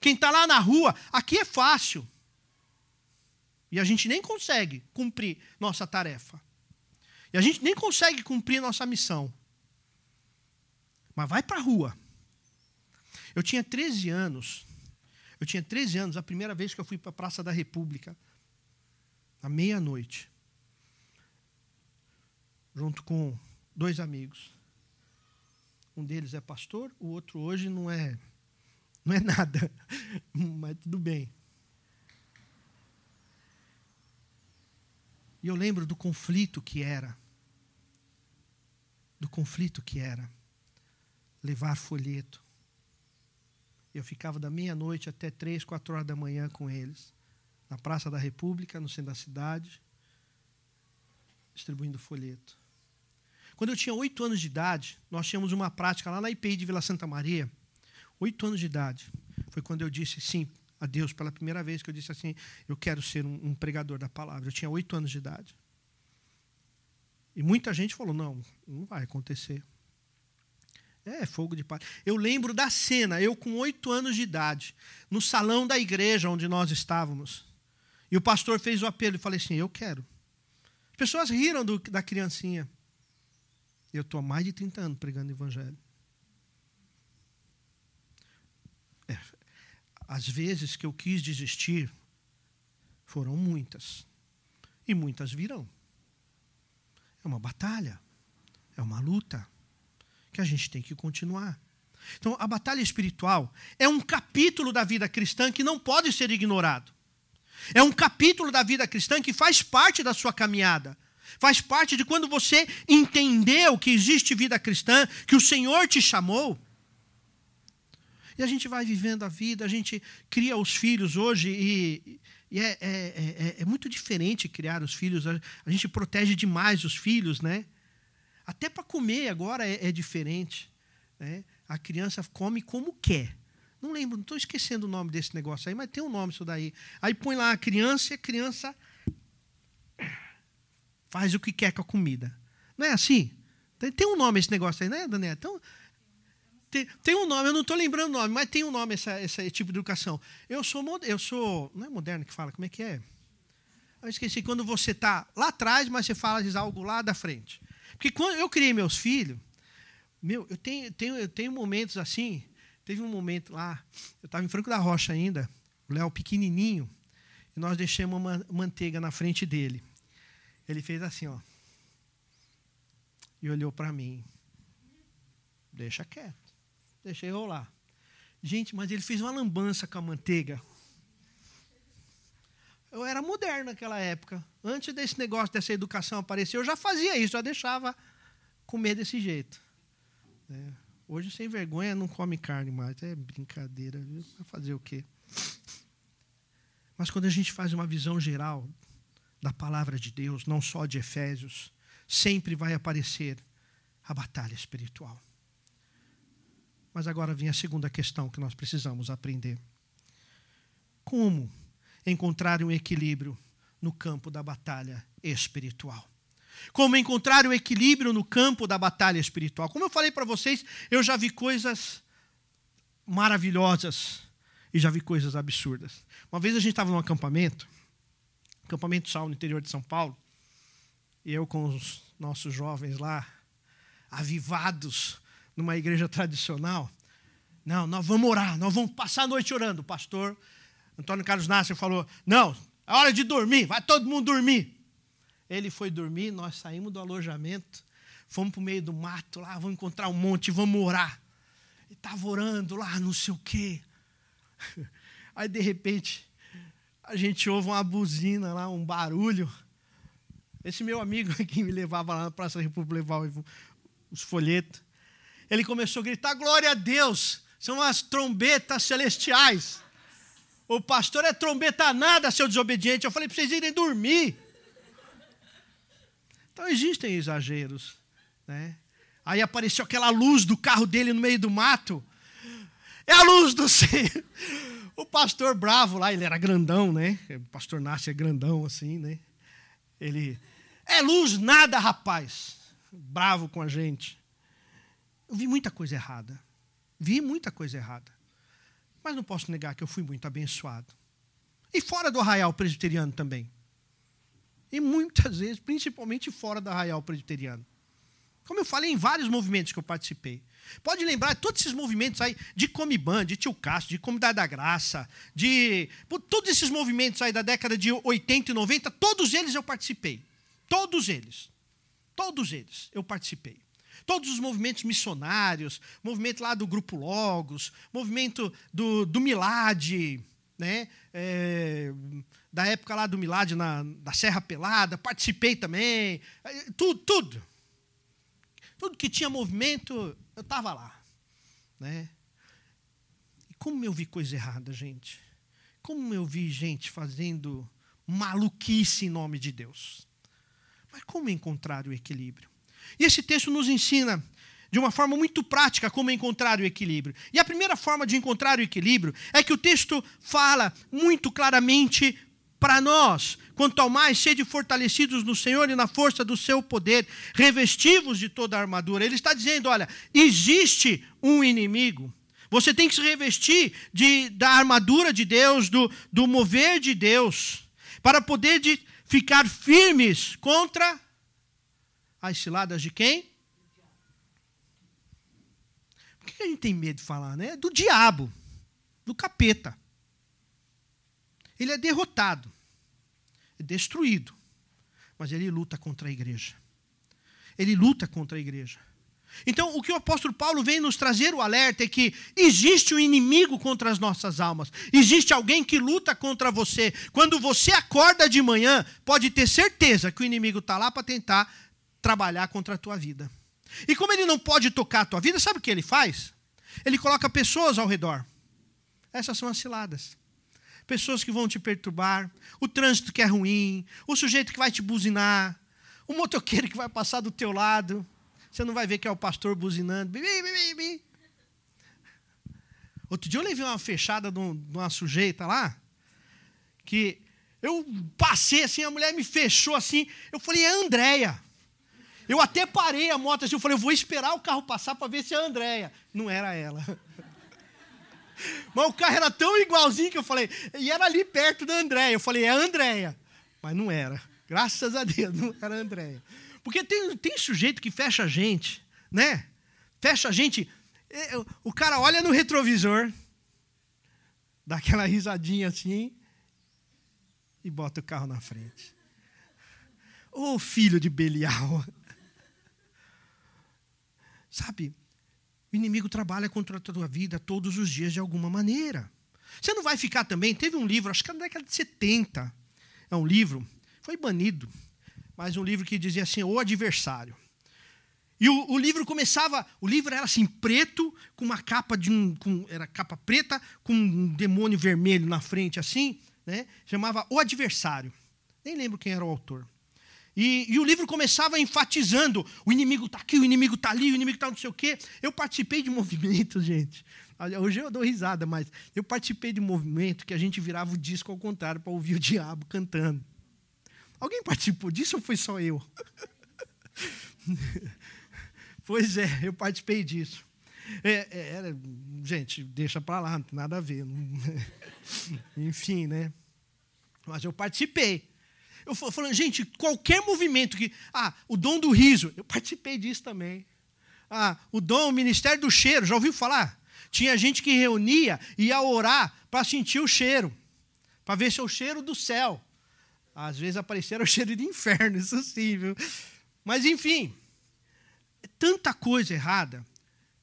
quem está lá na rua, aqui é fácil. E a gente nem consegue cumprir nossa tarefa. E a gente nem consegue cumprir nossa missão. Mas vai para a rua. Eu tinha 13 anos. Eu tinha 13 anos, a primeira vez que eu fui para a Praça da República, à meia-noite. Junto com dois amigos. Um deles é pastor, o outro hoje não é não é nada, [laughs] mas tudo bem. E eu lembro do conflito que era, do conflito que era levar folheto. Eu ficava da meia-noite até três, quatro horas da manhã com eles, na Praça da República, no centro da cidade, distribuindo folheto. Quando eu tinha oito anos de idade, nós tínhamos uma prática lá na IPI de Vila Santa Maria. Oito anos de idade. Foi quando eu disse sim a Deus pela primeira vez que eu disse assim: eu quero ser um, um pregador da palavra. Eu tinha oito anos de idade. E muita gente falou: não, não vai acontecer. É, fogo de paz. Eu lembro da cena, eu com oito anos de idade, no salão da igreja onde nós estávamos. E o pastor fez o apelo e falei assim: Eu quero. As pessoas riram do, da criancinha. Eu estou há mais de 30 anos pregando o evangelho. É, as vezes que eu quis desistir foram muitas. E muitas virão. É uma batalha. É uma luta que a gente tem que continuar. Então, a batalha espiritual é um capítulo da vida cristã que não pode ser ignorado. É um capítulo da vida cristã que faz parte da sua caminhada. Faz parte de quando você entendeu que existe vida cristã, que o Senhor te chamou. E a gente vai vivendo a vida, a gente cria os filhos hoje e, e é, é, é, é, muito diferente criar os filhos. A, a, gente protege demais os filhos, né? Até para comer agora é, é diferente. Né? A criança come como quer. Não lembro, não estou esquecendo o nome desse negócio aí, mas tem um nome isso daí. Aí põe lá a criança e a criança faz o que quer com a comida. Não é assim? Tem, um nome esse negócio aí, né, Daniel? Então, tem, tem um nome, eu não estou lembrando o nome, mas tem um nome essa, esse tipo de educação. Eu sou, eu sou, não é moderno que fala, como é que é? Eu esqueci, quando você está lá atrás, mas você fala de algo lá da frente. Porque quando eu criei meus filhos, meu, eu tenho, tenho, eu tenho momentos assim, teve um momento lá, eu estava em Franco da Rocha ainda, o Léo pequenininho, e nós deixamos uma manteiga na frente dele. Ele fez assim, ó. E olhou para mim. Deixa quieto. Deixei rolar. Gente, mas ele fez uma lambança com a manteiga. Eu era moderno naquela época. Antes desse negócio, dessa educação aparecer, eu já fazia isso, já deixava comer desse jeito. É. Hoje, sem vergonha, não come carne mais. É brincadeira? Vai fazer o quê? Mas quando a gente faz uma visão geral da palavra de Deus, não só de Efésios, sempre vai aparecer a batalha espiritual. Mas agora vem a segunda questão que nós precisamos aprender. Como encontrar um equilíbrio no campo da batalha espiritual? Como encontrar o equilíbrio no campo da batalha espiritual? Como eu falei para vocês, eu já vi coisas maravilhosas e já vi coisas absurdas. Uma vez a gente estava num acampamento, acampamento sal no interior de São Paulo, e eu com os nossos jovens lá, avivados numa igreja tradicional. Não, nós vamos orar, nós vamos passar a noite orando. O pastor Antônio Carlos Nasser falou: Não, é hora de dormir, vai todo mundo dormir. Ele foi dormir, nós saímos do alojamento, fomos para o meio do mato lá, vamos encontrar um monte, vamos orar. E estava orando lá, não sei o quê. [laughs] Aí, de repente, a gente ouve uma buzina lá, um barulho. Esse meu amigo [laughs] que me levava lá na Praça da República, levar os folhetos ele começou a gritar: Glória a Deus! São as trombetas celestiais. O pastor é trombeta nada, seu desobediente. Eu falei para vocês irem dormir. Então existem exageros. Né? Aí apareceu aquela luz do carro dele no meio do mato. É a luz do [laughs] Senhor. O pastor bravo lá, ele era grandão, né? O pastor Nácio é grandão assim, né? Ele. É luz nada, rapaz. Bravo com a gente. Eu vi muita coisa errada. Vi muita coisa errada. Mas não posso negar que eu fui muito abençoado. E fora do arraial presbiteriano também. E muitas vezes, principalmente fora do arraial presbiteriano. Como eu falei em vários movimentos que eu participei. Pode lembrar todos esses movimentos aí de Comiban, de Tio Castro, de Comunidade da Graça, de. Todos esses movimentos aí da década de 80 e 90, todos eles eu participei. Todos eles. Todos eles eu participei. Todos os movimentos missionários, movimento lá do Grupo Logos, movimento do, do Milad, né? É, da época lá do Milad na, Serra Pelada, participei também. É, tudo, tudo. Tudo que tinha movimento, eu estava lá. Né? E como eu vi coisa errada, gente. Como eu vi gente fazendo maluquice em nome de Deus. Mas como encontrar o equilíbrio? E esse texto nos ensina de uma forma muito prática como encontrar o equilíbrio. E a primeira forma de encontrar o equilíbrio é que o texto fala muito claramente para nós, quanto ao mais sede fortalecidos no Senhor e na força do seu poder, revestivos de toda a armadura. Ele está dizendo: olha, existe um inimigo. Você tem que se revestir de, da armadura de Deus, do, do mover de Deus, para poder de, ficar firmes contra as ciladas de quem? Por que a gente tem medo de falar, né? Do diabo, do capeta. Ele é derrotado, é destruído, mas ele luta contra a igreja. Ele luta contra a igreja. Então, o que o apóstolo Paulo vem nos trazer o alerta é que existe um inimigo contra as nossas almas. Existe alguém que luta contra você. Quando você acorda de manhã, pode ter certeza que o inimigo está lá para tentar trabalhar contra a tua vida. E como ele não pode tocar a tua vida, sabe o que ele faz? Ele coloca pessoas ao redor. Essas são as ciladas. Pessoas que vão te perturbar, o trânsito que é ruim, o sujeito que vai te buzinar, o motoqueiro que vai passar do teu lado você não vai ver que é o pastor buzinando. Outro dia eu levei uma fechada de, uma sujeita lá, que eu passei assim, a mulher me fechou assim. Eu falei, é a Andréia. Eu até parei a moto assim, eu falei, eu vou esperar o carro passar para ver se é a Andréia. Não era ela. [laughs] Mas o carro era tão igualzinho que eu falei, e era ali perto da Andréia. Eu falei, é a Andréia. Mas não era. Graças a Deus, não era a Andréia. Porque tem, tem sujeito que fecha a gente, né? Fecha a gente. É, o cara olha no retrovisor, dá aquela risadinha assim e bota o carro na frente. Ô oh, filho de Belial. [laughs] Sabe, o inimigo trabalha contra a tua vida todos os dias de alguma maneira. Você não vai ficar também. Teve um livro, acho que na década de 70. É um livro, foi banido mas um livro que dizia assim, O Adversário. E o, o, livro começava, o livro era assim, preto, com uma capa de um. Com, era capa preta, com um demônio vermelho na frente, assim, né? Chamava O Adversário. Nem lembro quem era o autor. E, e o livro começava enfatizando: o inimigo está aqui, o inimigo está ali, o inimigo está não sei o quê. Eu participei de [laughs] movimentos, gente. Hoje eu dou risada, mas eu participei de um movimento que a gente virava o disco ao contrário para ouvir o diabo cantando. Alguém participou disso ou foi só eu? [laughs] pois é, eu participei disso. É, é, gente, deixa para lá, não tem nada a ver. [laughs] Enfim, né? Mas eu participei. Eu falando, gente, qualquer movimento que. Ah, o dom do riso, eu participei disso também. Ah, o dom, o ministério do cheiro, já ouviu falar? Tinha gente que reunia e ia orar para sentir o cheiro, para ver se é o cheiro do céu. Às vezes apareceram cheiro de inferno, [laughs] isso sim, viu? Mas enfim, é tanta coisa errada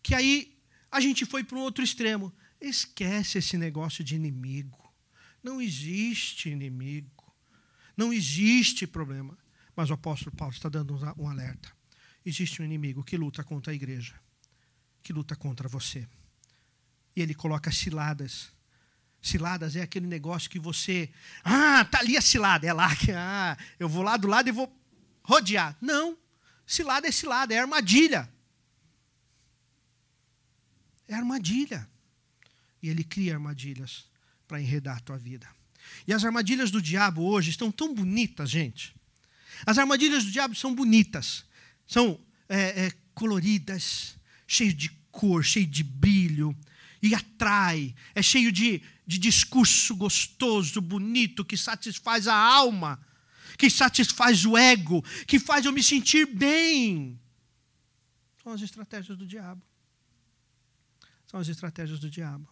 que aí a gente foi para um outro extremo. Esquece esse negócio de inimigo. Não existe inimigo. Não existe problema. Mas o apóstolo Paulo está dando um alerta. Existe um inimigo que luta contra a igreja, que luta contra você. E ele coloca ciladas Ciladas é aquele negócio que você. Ah, tá ali a cilada. É lá que. Ah, eu vou lá do lado e vou rodear. Não. Cilada é cilada, é armadilha. É armadilha. E ele cria armadilhas para enredar a tua vida. E as armadilhas do diabo hoje estão tão bonitas, gente. As armadilhas do diabo são bonitas. São é, é, coloridas, cheias de cor, cheias de brilho. E atrai. É cheio de de discurso gostoso, bonito, que satisfaz a alma, que satisfaz o ego, que faz eu me sentir bem. São as estratégias do diabo. São as estratégias do diabo.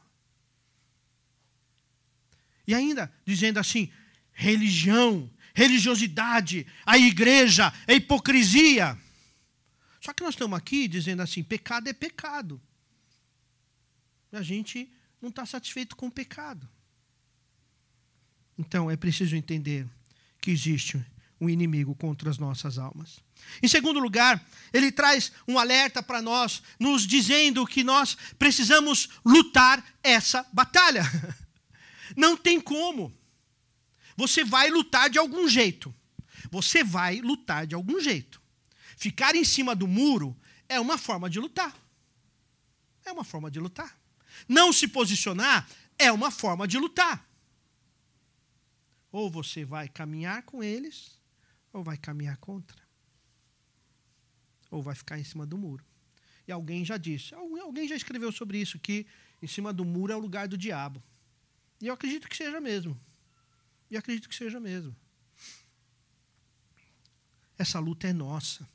E ainda dizendo assim: religião, religiosidade, a igreja, a hipocrisia. Só que nós estamos aqui dizendo assim: pecado é pecado. E a gente não está satisfeito com o pecado. Então é preciso entender que existe um inimigo contra as nossas almas. Em segundo lugar, ele traz um alerta para nós, nos dizendo que nós precisamos lutar essa batalha. [laughs] Não tem como. Você vai lutar de algum jeito. Você vai lutar de algum jeito. Ficar em cima do muro é uma forma de lutar. É uma forma de lutar. Não se posicionar é uma forma de lutar. Ou você vai caminhar com eles, ou vai caminhar contra. Ou vai ficar em cima do muro. E alguém já disse, alguém já escreveu sobre isso, que em cima do muro é o lugar do diabo. E eu acredito que seja mesmo. E acredito que seja mesmo. essa luta é nossa.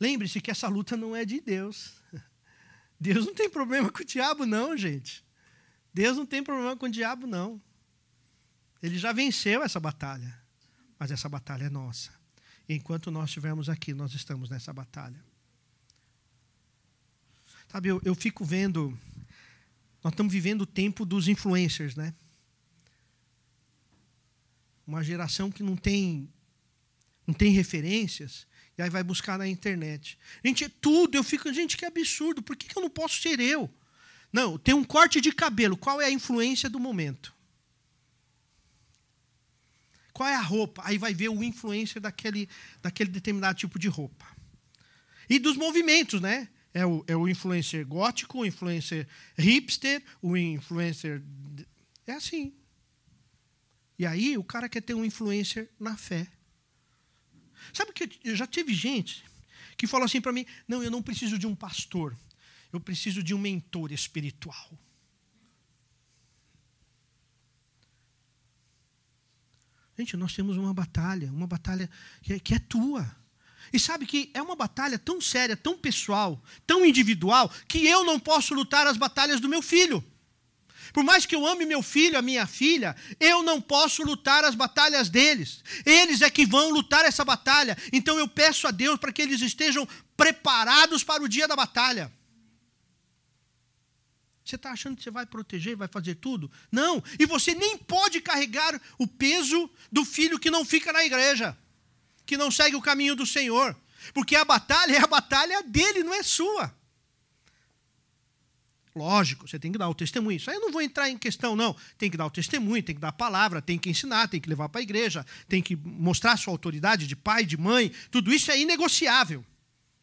Lembre-se que essa luta não é de Deus. [laughs] Deus não tem problema com o diabo, não, gente. Deus não tem problema com o diabo, não. Ele já venceu essa batalha. Mas essa batalha é nossa. E enquanto nós estivermos aqui, nós estamos nessa batalha. Sabe, eu, eu fico vendo. Nós estamos vivendo o tempo dos influencers, né? Uma geração que não tem, não tem referências, e aí vai buscar na internet. Gente, é tudo, eu fico, gente, que absurdo, por que, que eu não posso ser eu? Não, tem um corte de cabelo, qual é a influência do momento? Qual é a roupa? Aí vai ver o influencer daquele, daquele determinado tipo de roupa. E dos movimentos, né? É o, é o influencer gótico, o influencer hipster, o influencer. É assim. E aí o cara quer ter um influencer na fé. Sabe que eu já tive gente que falou assim para mim: não, eu não preciso de um pastor, eu preciso de um mentor espiritual. Gente, nós temos uma batalha, uma batalha que é, que é tua. E sabe que é uma batalha tão séria, tão pessoal, tão individual, que eu não posso lutar as batalhas do meu filho. Por mais que eu ame meu filho, a minha filha, eu não posso lutar as batalhas deles. Eles é que vão lutar essa batalha. Então eu peço a Deus para que eles estejam preparados para o dia da batalha. Você está achando que você vai proteger, vai fazer tudo? Não. E você nem pode carregar o peso do filho que não fica na igreja, que não segue o caminho do Senhor. Porque a batalha é a batalha dele, não é sua. Lógico, você tem que dar o testemunho. Isso aí eu não vou entrar em questão, não. Tem que dar o testemunho, tem que dar a palavra, tem que ensinar, tem que levar para a igreja, tem que mostrar sua autoridade de pai, de mãe. Tudo isso é inegociável.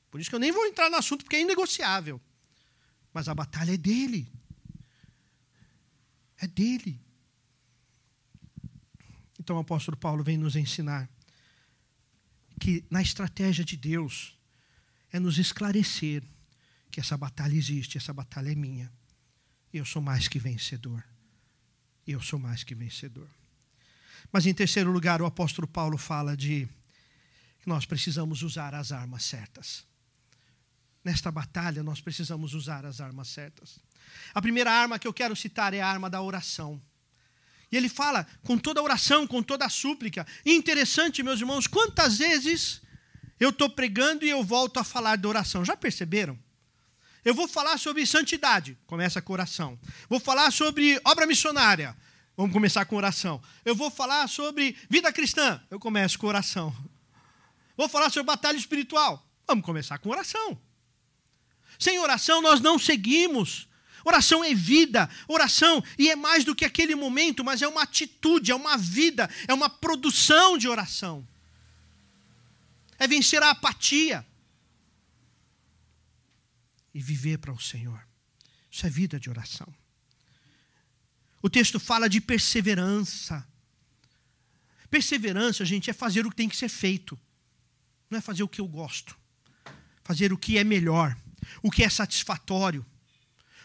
Por isso que eu nem vou entrar no assunto, porque é inegociável. Mas a batalha é dele. É dele. Então o apóstolo Paulo vem nos ensinar que na estratégia de Deus é nos esclarecer que essa batalha existe, essa batalha é minha. Eu sou mais que vencedor. Eu sou mais que vencedor. Mas em terceiro lugar, o apóstolo Paulo fala de que nós precisamos usar as armas certas. Nesta batalha, nós precisamos usar as armas certas. A primeira arma que eu quero citar é a arma da oração. E ele fala com toda oração, com toda a súplica. Interessante, meus irmãos, quantas vezes eu estou pregando e eu volto a falar da oração. Já perceberam? Eu vou falar sobre santidade, começa com oração. Vou falar sobre obra missionária, vamos começar com oração. Eu vou falar sobre vida cristã, eu começo com oração. Vou falar sobre batalha espiritual, vamos começar com oração. Sem oração nós não seguimos. Oração é vida, oração, e é mais do que aquele momento, mas é uma atitude, é uma vida, é uma produção de oração. É vencer a apatia e viver para o Senhor. Isso é vida de oração. O texto fala de perseverança. Perseverança, gente, é fazer o que tem que ser feito. Não é fazer o que eu gosto. Fazer o que é melhor, o que é satisfatório,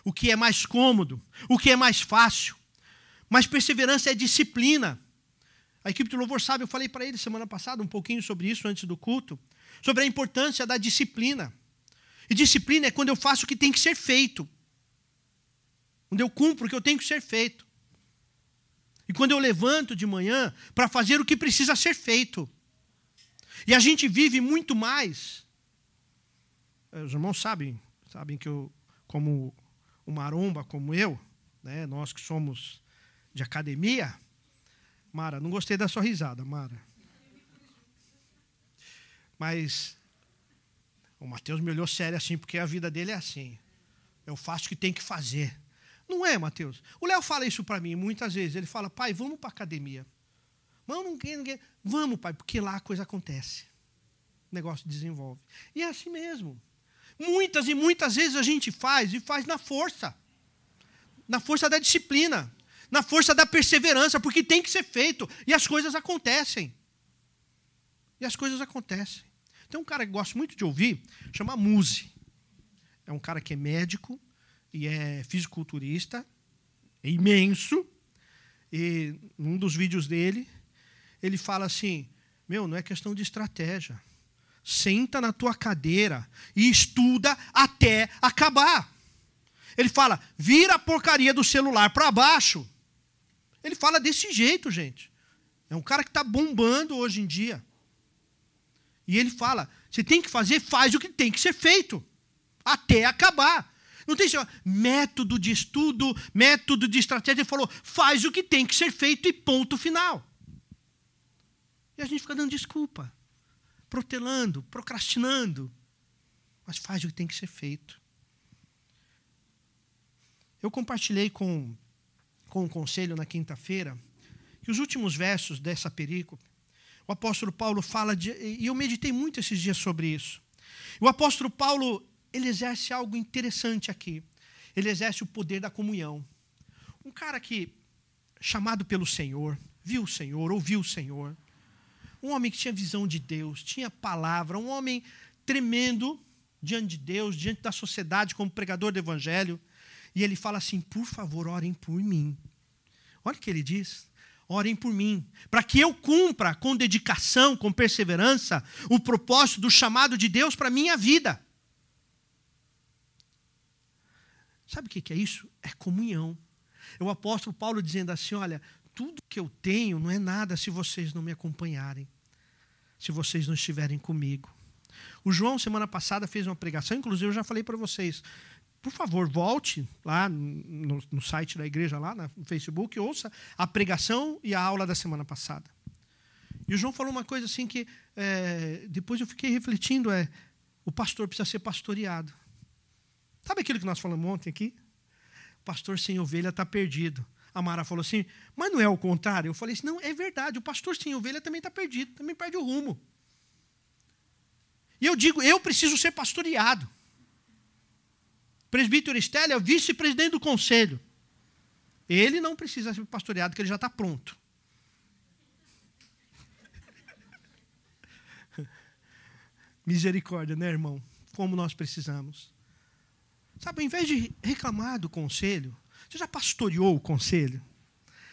o que é mais cômodo, o que é mais fácil. Mas perseverança é disciplina. A equipe do louvor sabe, eu falei para eles semana passada um pouquinho sobre isso antes do culto, sobre a importância da disciplina. E disciplina é quando eu faço o que tem que ser feito. Quando eu cumpro o que eu tenho que ser feito. E quando eu levanto de manhã para fazer o que precisa ser feito. E a gente vive muito mais. Eh, os irmãos sabem, sabem que eu, como maromba, como eu, né, nós que somos de academia, Mara, não gostei da sua risada, Mara. Mas o Mateus me olhou sério assim, porque a vida dele é assim. Eu faço o que tem que fazer. Não é, Mateus? O Léo fala isso para mim muitas vezes. Ele fala, pai, vamos para a academia. Vamos, ninguém, ninguém. Vamos, pai, porque lá a coisa acontece. O negócio desenvolve. E é assim mesmo. Muitas e muitas vezes a gente faz e faz na força. Na força da disciplina. Na força da perseverança, porque tem que ser feito. E as coisas acontecem. E as coisas acontecem. Tem um cara que gosto muito de ouvir, chama Muse. É um cara que é médico e é fisiculturista, é imenso. E num dos vídeos dele, ele fala assim: Meu, não é questão de estratégia. Senta na tua cadeira e estuda até acabar. Ele fala: vira a porcaria do celular para baixo. Ele fala desse jeito, gente. É um cara que está bombando hoje em dia. E ele fala: você tem que fazer, faz o que tem que ser feito, até acabar. Não tem método de estudo, método de estratégia. Ele falou: faz o que tem que ser feito e ponto final. E a gente fica dando desculpa, protelando, procrastinando. Mas faz o que tem que ser feito. Eu compartilhei com, com o conselho na quinta-feira que os últimos versos dessa perícope, o apóstolo Paulo fala de, e eu meditei muito esses dias sobre isso. O apóstolo Paulo, ele exerce algo interessante aqui. Ele exerce o poder da comunhão. Um cara que chamado pelo Senhor, viu o Senhor, ouviu o Senhor. Um homem que tinha visão de Deus, tinha palavra, um homem tremendo diante de Deus, diante da sociedade como pregador do evangelho. E ele fala assim: por favor, orem por mim. Olha o que ele diz. Orem por mim, para que eu cumpra com dedicação, com perseverança, o propósito do chamado de Deus para a minha vida. Sabe o que é isso? É comunhão. É o apóstolo Paulo dizendo assim: olha, tudo que eu tenho não é nada se vocês não me acompanharem, se vocês não estiverem comigo. O João, semana passada, fez uma pregação, inclusive eu já falei para vocês por favor, volte lá no, no, site da igreja, lá no Facebook, ouça a pregação e a aula da semana passada. E o João falou uma coisa assim que é, depois eu fiquei refletindo: é o pastor precisa ser pastoreado. Sabe aquilo que nós falamos ontem aqui? O pastor sem ovelha está perdido. A Mara falou assim, mas não é o contrário. Eu falei assim: não, é verdade, o pastor sem ovelha também está perdido, também perde o rumo. E eu digo: eu preciso ser pastoreado presbítero Estélio é o vice-presidente do conselho. Ele não precisa ser pastoreado, porque ele já está pronto. [laughs] Misericórdia, né, irmão? Como nós precisamos. Sabe, ao invés de reclamar do conselho, você já pastoreou o conselho?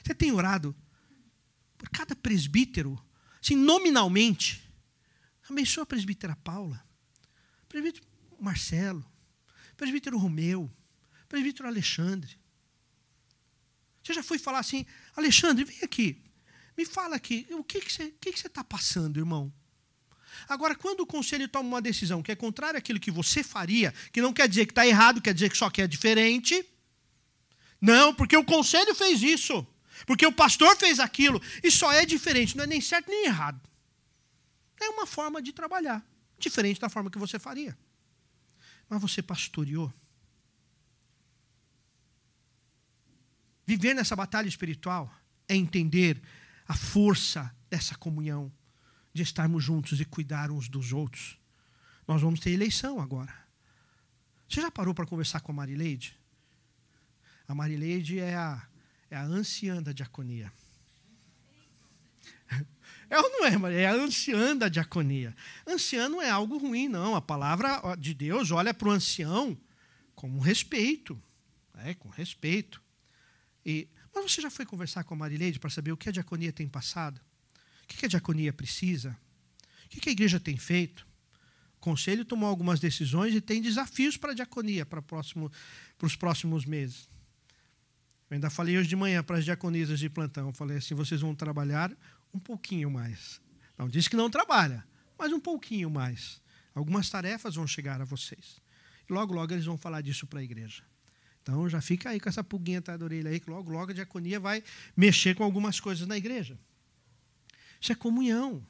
Você tem orado por cada presbítero, assim, nominalmente? Abençoa a presbítera Paula, presbítero Marcelo, presbítero Romeu, presbítero Alexandre. Você já foi falar assim, Alexandre, vem aqui, me fala aqui, o que, que você está que que tá passando, irmão? Agora, quando o conselho toma uma decisão que é contrária àquilo que você faria, que não quer dizer que está errado, quer dizer que só quer diferente. Não, porque o conselho fez isso. Porque o pastor fez aquilo. E só é diferente, não é nem certo nem errado. É uma forma de trabalhar, diferente da forma que você faria. Mas você pastoreou? Viver nessa batalha espiritual é entender a força dessa comunhão, de estarmos juntos e cuidar uns dos outros. Nós vamos ter eleição agora. Você já parou para conversar com a Marileide? A Marileide é a, é a anciã da diaconia. [laughs] É ou não é, Maria? É a anciã da diaconia. Anciã não é algo ruim, não. A palavra de Deus olha para o ancião com respeito. É, com respeito. E, mas você já foi conversar com a Marileide para saber o que a diaconia tem passado? O que a diaconia precisa? O que a igreja tem feito? O conselho tomou algumas decisões e tem desafios para a diaconia para, próximo, para os próximos meses. Eu ainda falei hoje de manhã para as diaconisas de plantão. Falei assim: vocês vão trabalhar um pouquinho mais. Não diz que não trabalha, mas um pouquinho mais. Algumas tarefas vão chegar a vocês. E logo, logo eles vão falar disso para a igreja. Então já fica aí com essa pulguinha atrás da orelha aí, que logo, logo a diaconia vai mexer com algumas coisas na igreja. Isso é comunhão.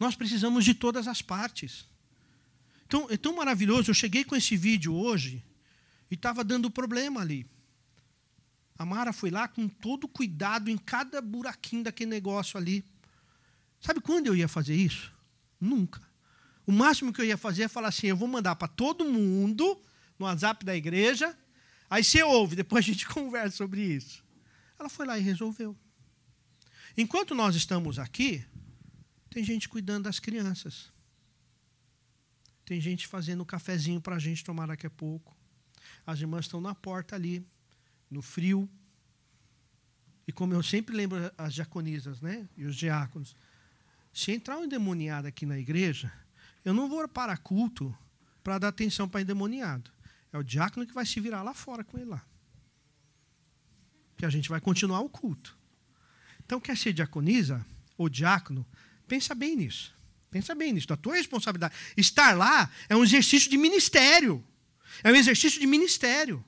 Nós precisamos de todas as partes. Então, é tão maravilhoso. Eu cheguei com esse vídeo hoje e estava dando problema ali. A Mara foi lá com todo cuidado em cada buraquinho daquele negócio ali. Sabe quando eu ia fazer isso? Nunca. O máximo que eu ia fazer é falar assim: eu vou mandar para todo mundo no WhatsApp da igreja, aí você ouve, depois a gente [laughs] conversa sobre isso. Ela foi lá e resolveu. Enquanto nós estamos aqui, tem gente cuidando das crianças. Tem gente fazendo um cafezinho para a gente tomar daqui a pouco. As irmãs estão na porta ali no frio. E como eu sempre lembro as diaconisas, né? E os diáconos. Se entrar um endemoniado aqui na igreja, eu não vou para culto para dar atenção para endemoniado. É o diácono que vai se virar lá fora com ele lá. Que a gente vai continuar o culto. Então, quer ser diaconisa ou diácono? Pensa bem nisso. Pensa bem nisso. A tua responsabilidade. Estar lá é um exercício de ministério. É um exercício de ministério.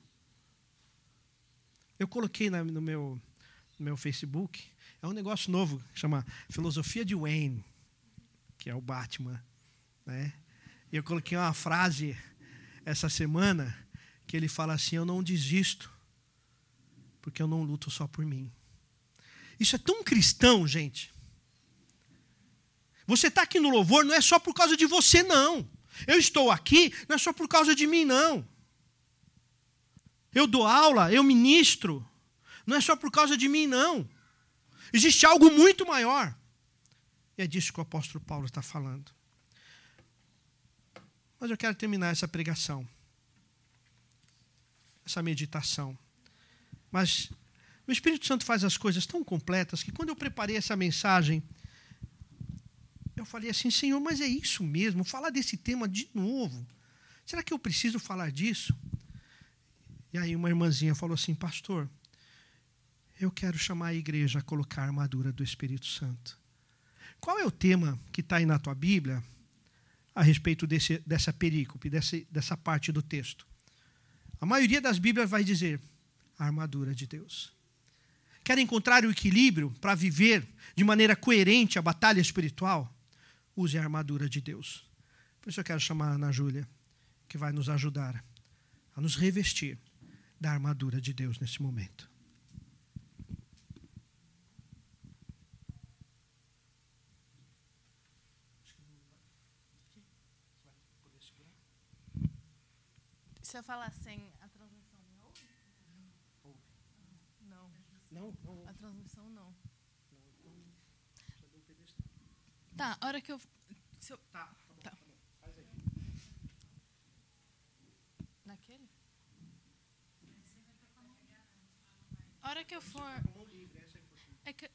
Eu coloquei no meu, meu Facebook, é um negócio novo, chama Filosofia de Wayne, que é o Batman. Né? E eu coloquei uma frase essa semana que ele fala assim: Eu não desisto, porque eu não luto só por mim. Isso é tão cristão, gente. Você está aqui no louvor não é só por causa de você, não. Eu estou aqui não é só por causa de mim, não. Eu dou aula, eu ministro. Não é só por causa de mim, não. Existe algo muito maior. E é disso que o apóstolo Paulo está falando. Mas eu quero terminar essa pregação, essa meditação. Mas o Espírito Santo faz as coisas tão completas que quando eu preparei essa mensagem, eu falei assim: Senhor, mas é isso mesmo? Falar desse tema de novo. Será que eu preciso falar disso? E aí uma irmãzinha falou assim, pastor, eu quero chamar a igreja a colocar a armadura do Espírito Santo. Qual é o tema que está aí na tua Bíblia a respeito desse, dessa perícope, dessa, dessa parte do texto? A maioria das Bíblias vai dizer a armadura de Deus. Quer encontrar o equilíbrio para viver de maneira coerente a batalha espiritual? Use a armadura de Deus. Por isso eu quero chamar a Ana Júlia, que vai nos ajudar a nos revestir da armadura de Deus nesse momento. Se eu falar sem a transmissão não? Não. Não, não. A transmissão não. Tá, a hora que eu. Se eu Tá, tá bom, Tá. tá bom. Faz aí. naquele? A hora que eu for. É que.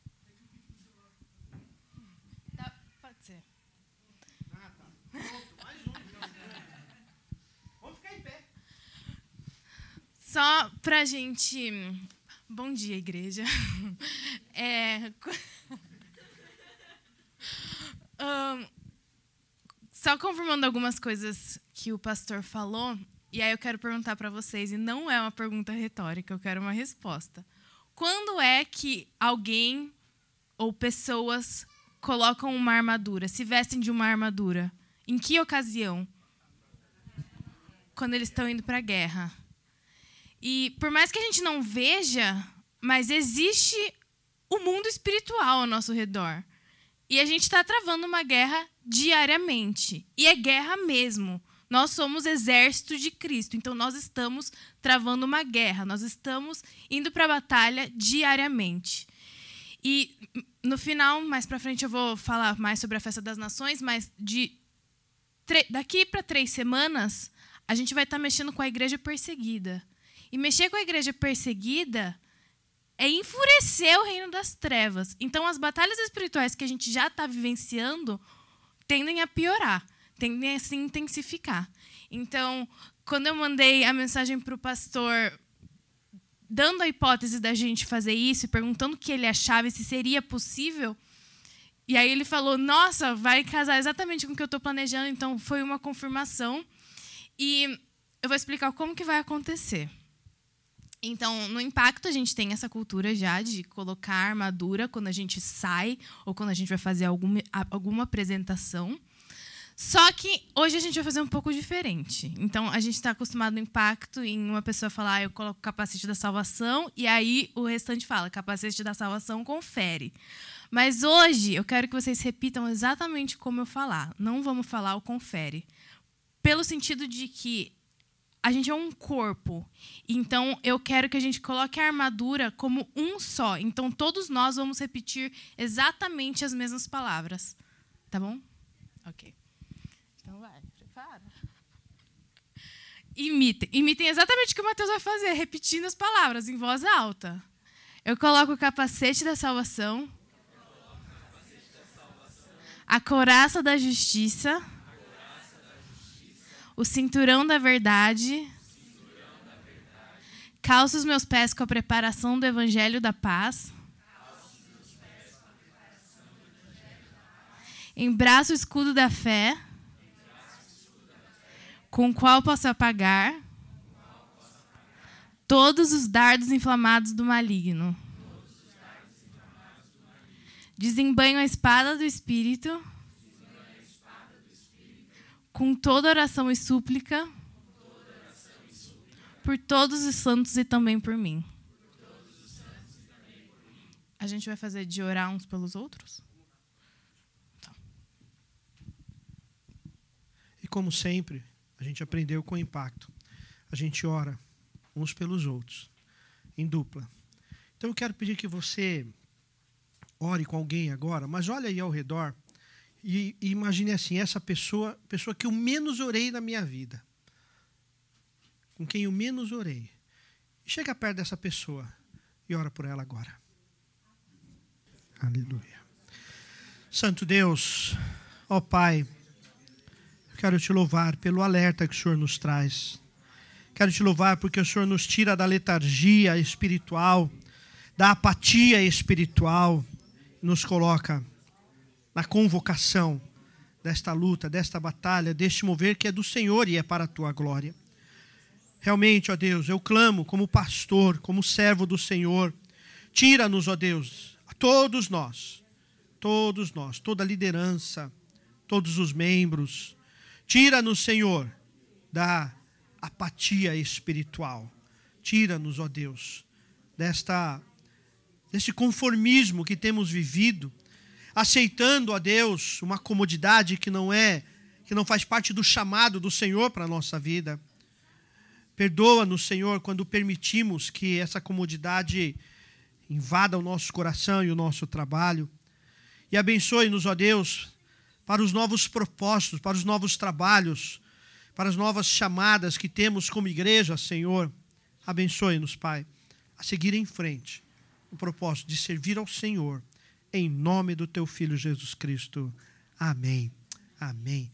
Tá, pode ser. Ah, tá. Pronto, mais um. Vamos ficar em pé. Só pra gente. Bom dia, igreja. É. [laughs] Ahn, só confirmando algumas coisas que o pastor falou, e aí eu quero perguntar para vocês, e não é uma pergunta retórica, eu quero uma resposta. Quando é que alguém ou pessoas colocam uma armadura, se vestem de uma armadura? Em que ocasião? Quando eles estão indo para a guerra. E por mais que a gente não veja, mas existe o mundo espiritual ao nosso redor. E a gente está travando uma guerra diariamente. E é guerra mesmo. Nós somos exército de Cristo. Então nós estamos travando uma guerra. Nós estamos indo para a batalha diariamente. E no final, mais para frente, eu vou falar mais sobre a festa das nações, mas de daqui para três semanas, a gente vai estar mexendo com a igreja perseguida. E mexer com a igreja perseguida é enfurecer o reino das trevas. Então, as batalhas espirituais que a gente já está vivenciando tendem a piorar, tendem a se intensificar. Então, quando eu mandei a mensagem para o pastor, dando a hipótese da gente fazer isso perguntando o que ele achava se seria possível, e aí ele falou: Nossa, vai casar exatamente com o que eu estou planejando. Então, foi uma confirmação. E eu vou explicar como que vai acontecer. Então, no impacto, a gente tem essa cultura já de colocar armadura quando a gente sai ou quando a gente vai fazer alguma, alguma apresentação. Só que hoje a gente vai fazer um pouco diferente. Então, a gente está acostumado no impacto em uma pessoa falar, ah, eu coloco capacete da salvação, e aí o restante fala, capacete da salvação confere. Mas hoje eu quero que vocês repitam exatamente como eu falar. Não vamos falar o confere. Pelo sentido de que a gente é um corpo. Então, eu quero que a gente coloque a armadura como um só. Então, todos nós vamos repetir exatamente as mesmas palavras. Tá bom? Ok. Vai. Prepara. Imitem. Imitem exatamente o que o Mateus vai fazer, repetindo as palavras em voz alta. Eu coloco o capacete da salvação, a couraça da justiça, o cinturão da verdade, calça os meus pés com a preparação do evangelho da paz. Embraço o escudo da fé, com qual posso apagar todos os dardos inflamados do maligno. Desembanho a espada do Espírito, com toda oração e súplica, por todos os santos e também por mim. A gente vai fazer de orar uns pelos outros? E como sempre, a gente aprendeu com impacto. A gente ora uns pelos outros, em dupla. Então eu quero pedir que você ore com alguém agora, mas olhe aí ao redor e, e imagine assim, essa pessoa, pessoa que eu menos orei na minha vida. Com quem eu menos orei. Chega perto dessa pessoa e ora por ela agora. Aleluia. Santo Deus, ó Pai, quero te louvar pelo alerta que o Senhor nos traz. Quero te louvar porque o Senhor nos tira da letargia espiritual, da apatia espiritual, nos coloca na convocação desta luta, desta batalha, deste mover que é do Senhor e é para a tua glória. Realmente, ó Deus, eu clamo como pastor, como servo do Senhor, tira-nos, ó Deus, a todos nós, todos nós, toda a liderança, todos os membros, tira-nos, Senhor, da apatia espiritual. Tira-nos, ó Deus, desta desse conformismo que temos vivido, aceitando, ó Deus, uma comodidade que não é, que não faz parte do chamado do Senhor para a nossa vida. Perdoa-nos, Senhor, quando permitimos que essa comodidade invada o nosso coração e o nosso trabalho. E abençoe-nos, ó Deus, para os novos propósitos, para os novos trabalhos, para as novas chamadas que temos como igreja, Senhor. Abençoe-nos, Pai, a seguir em frente o propósito de servir ao Senhor, em nome do teu Filho Jesus Cristo. Amém. Amém.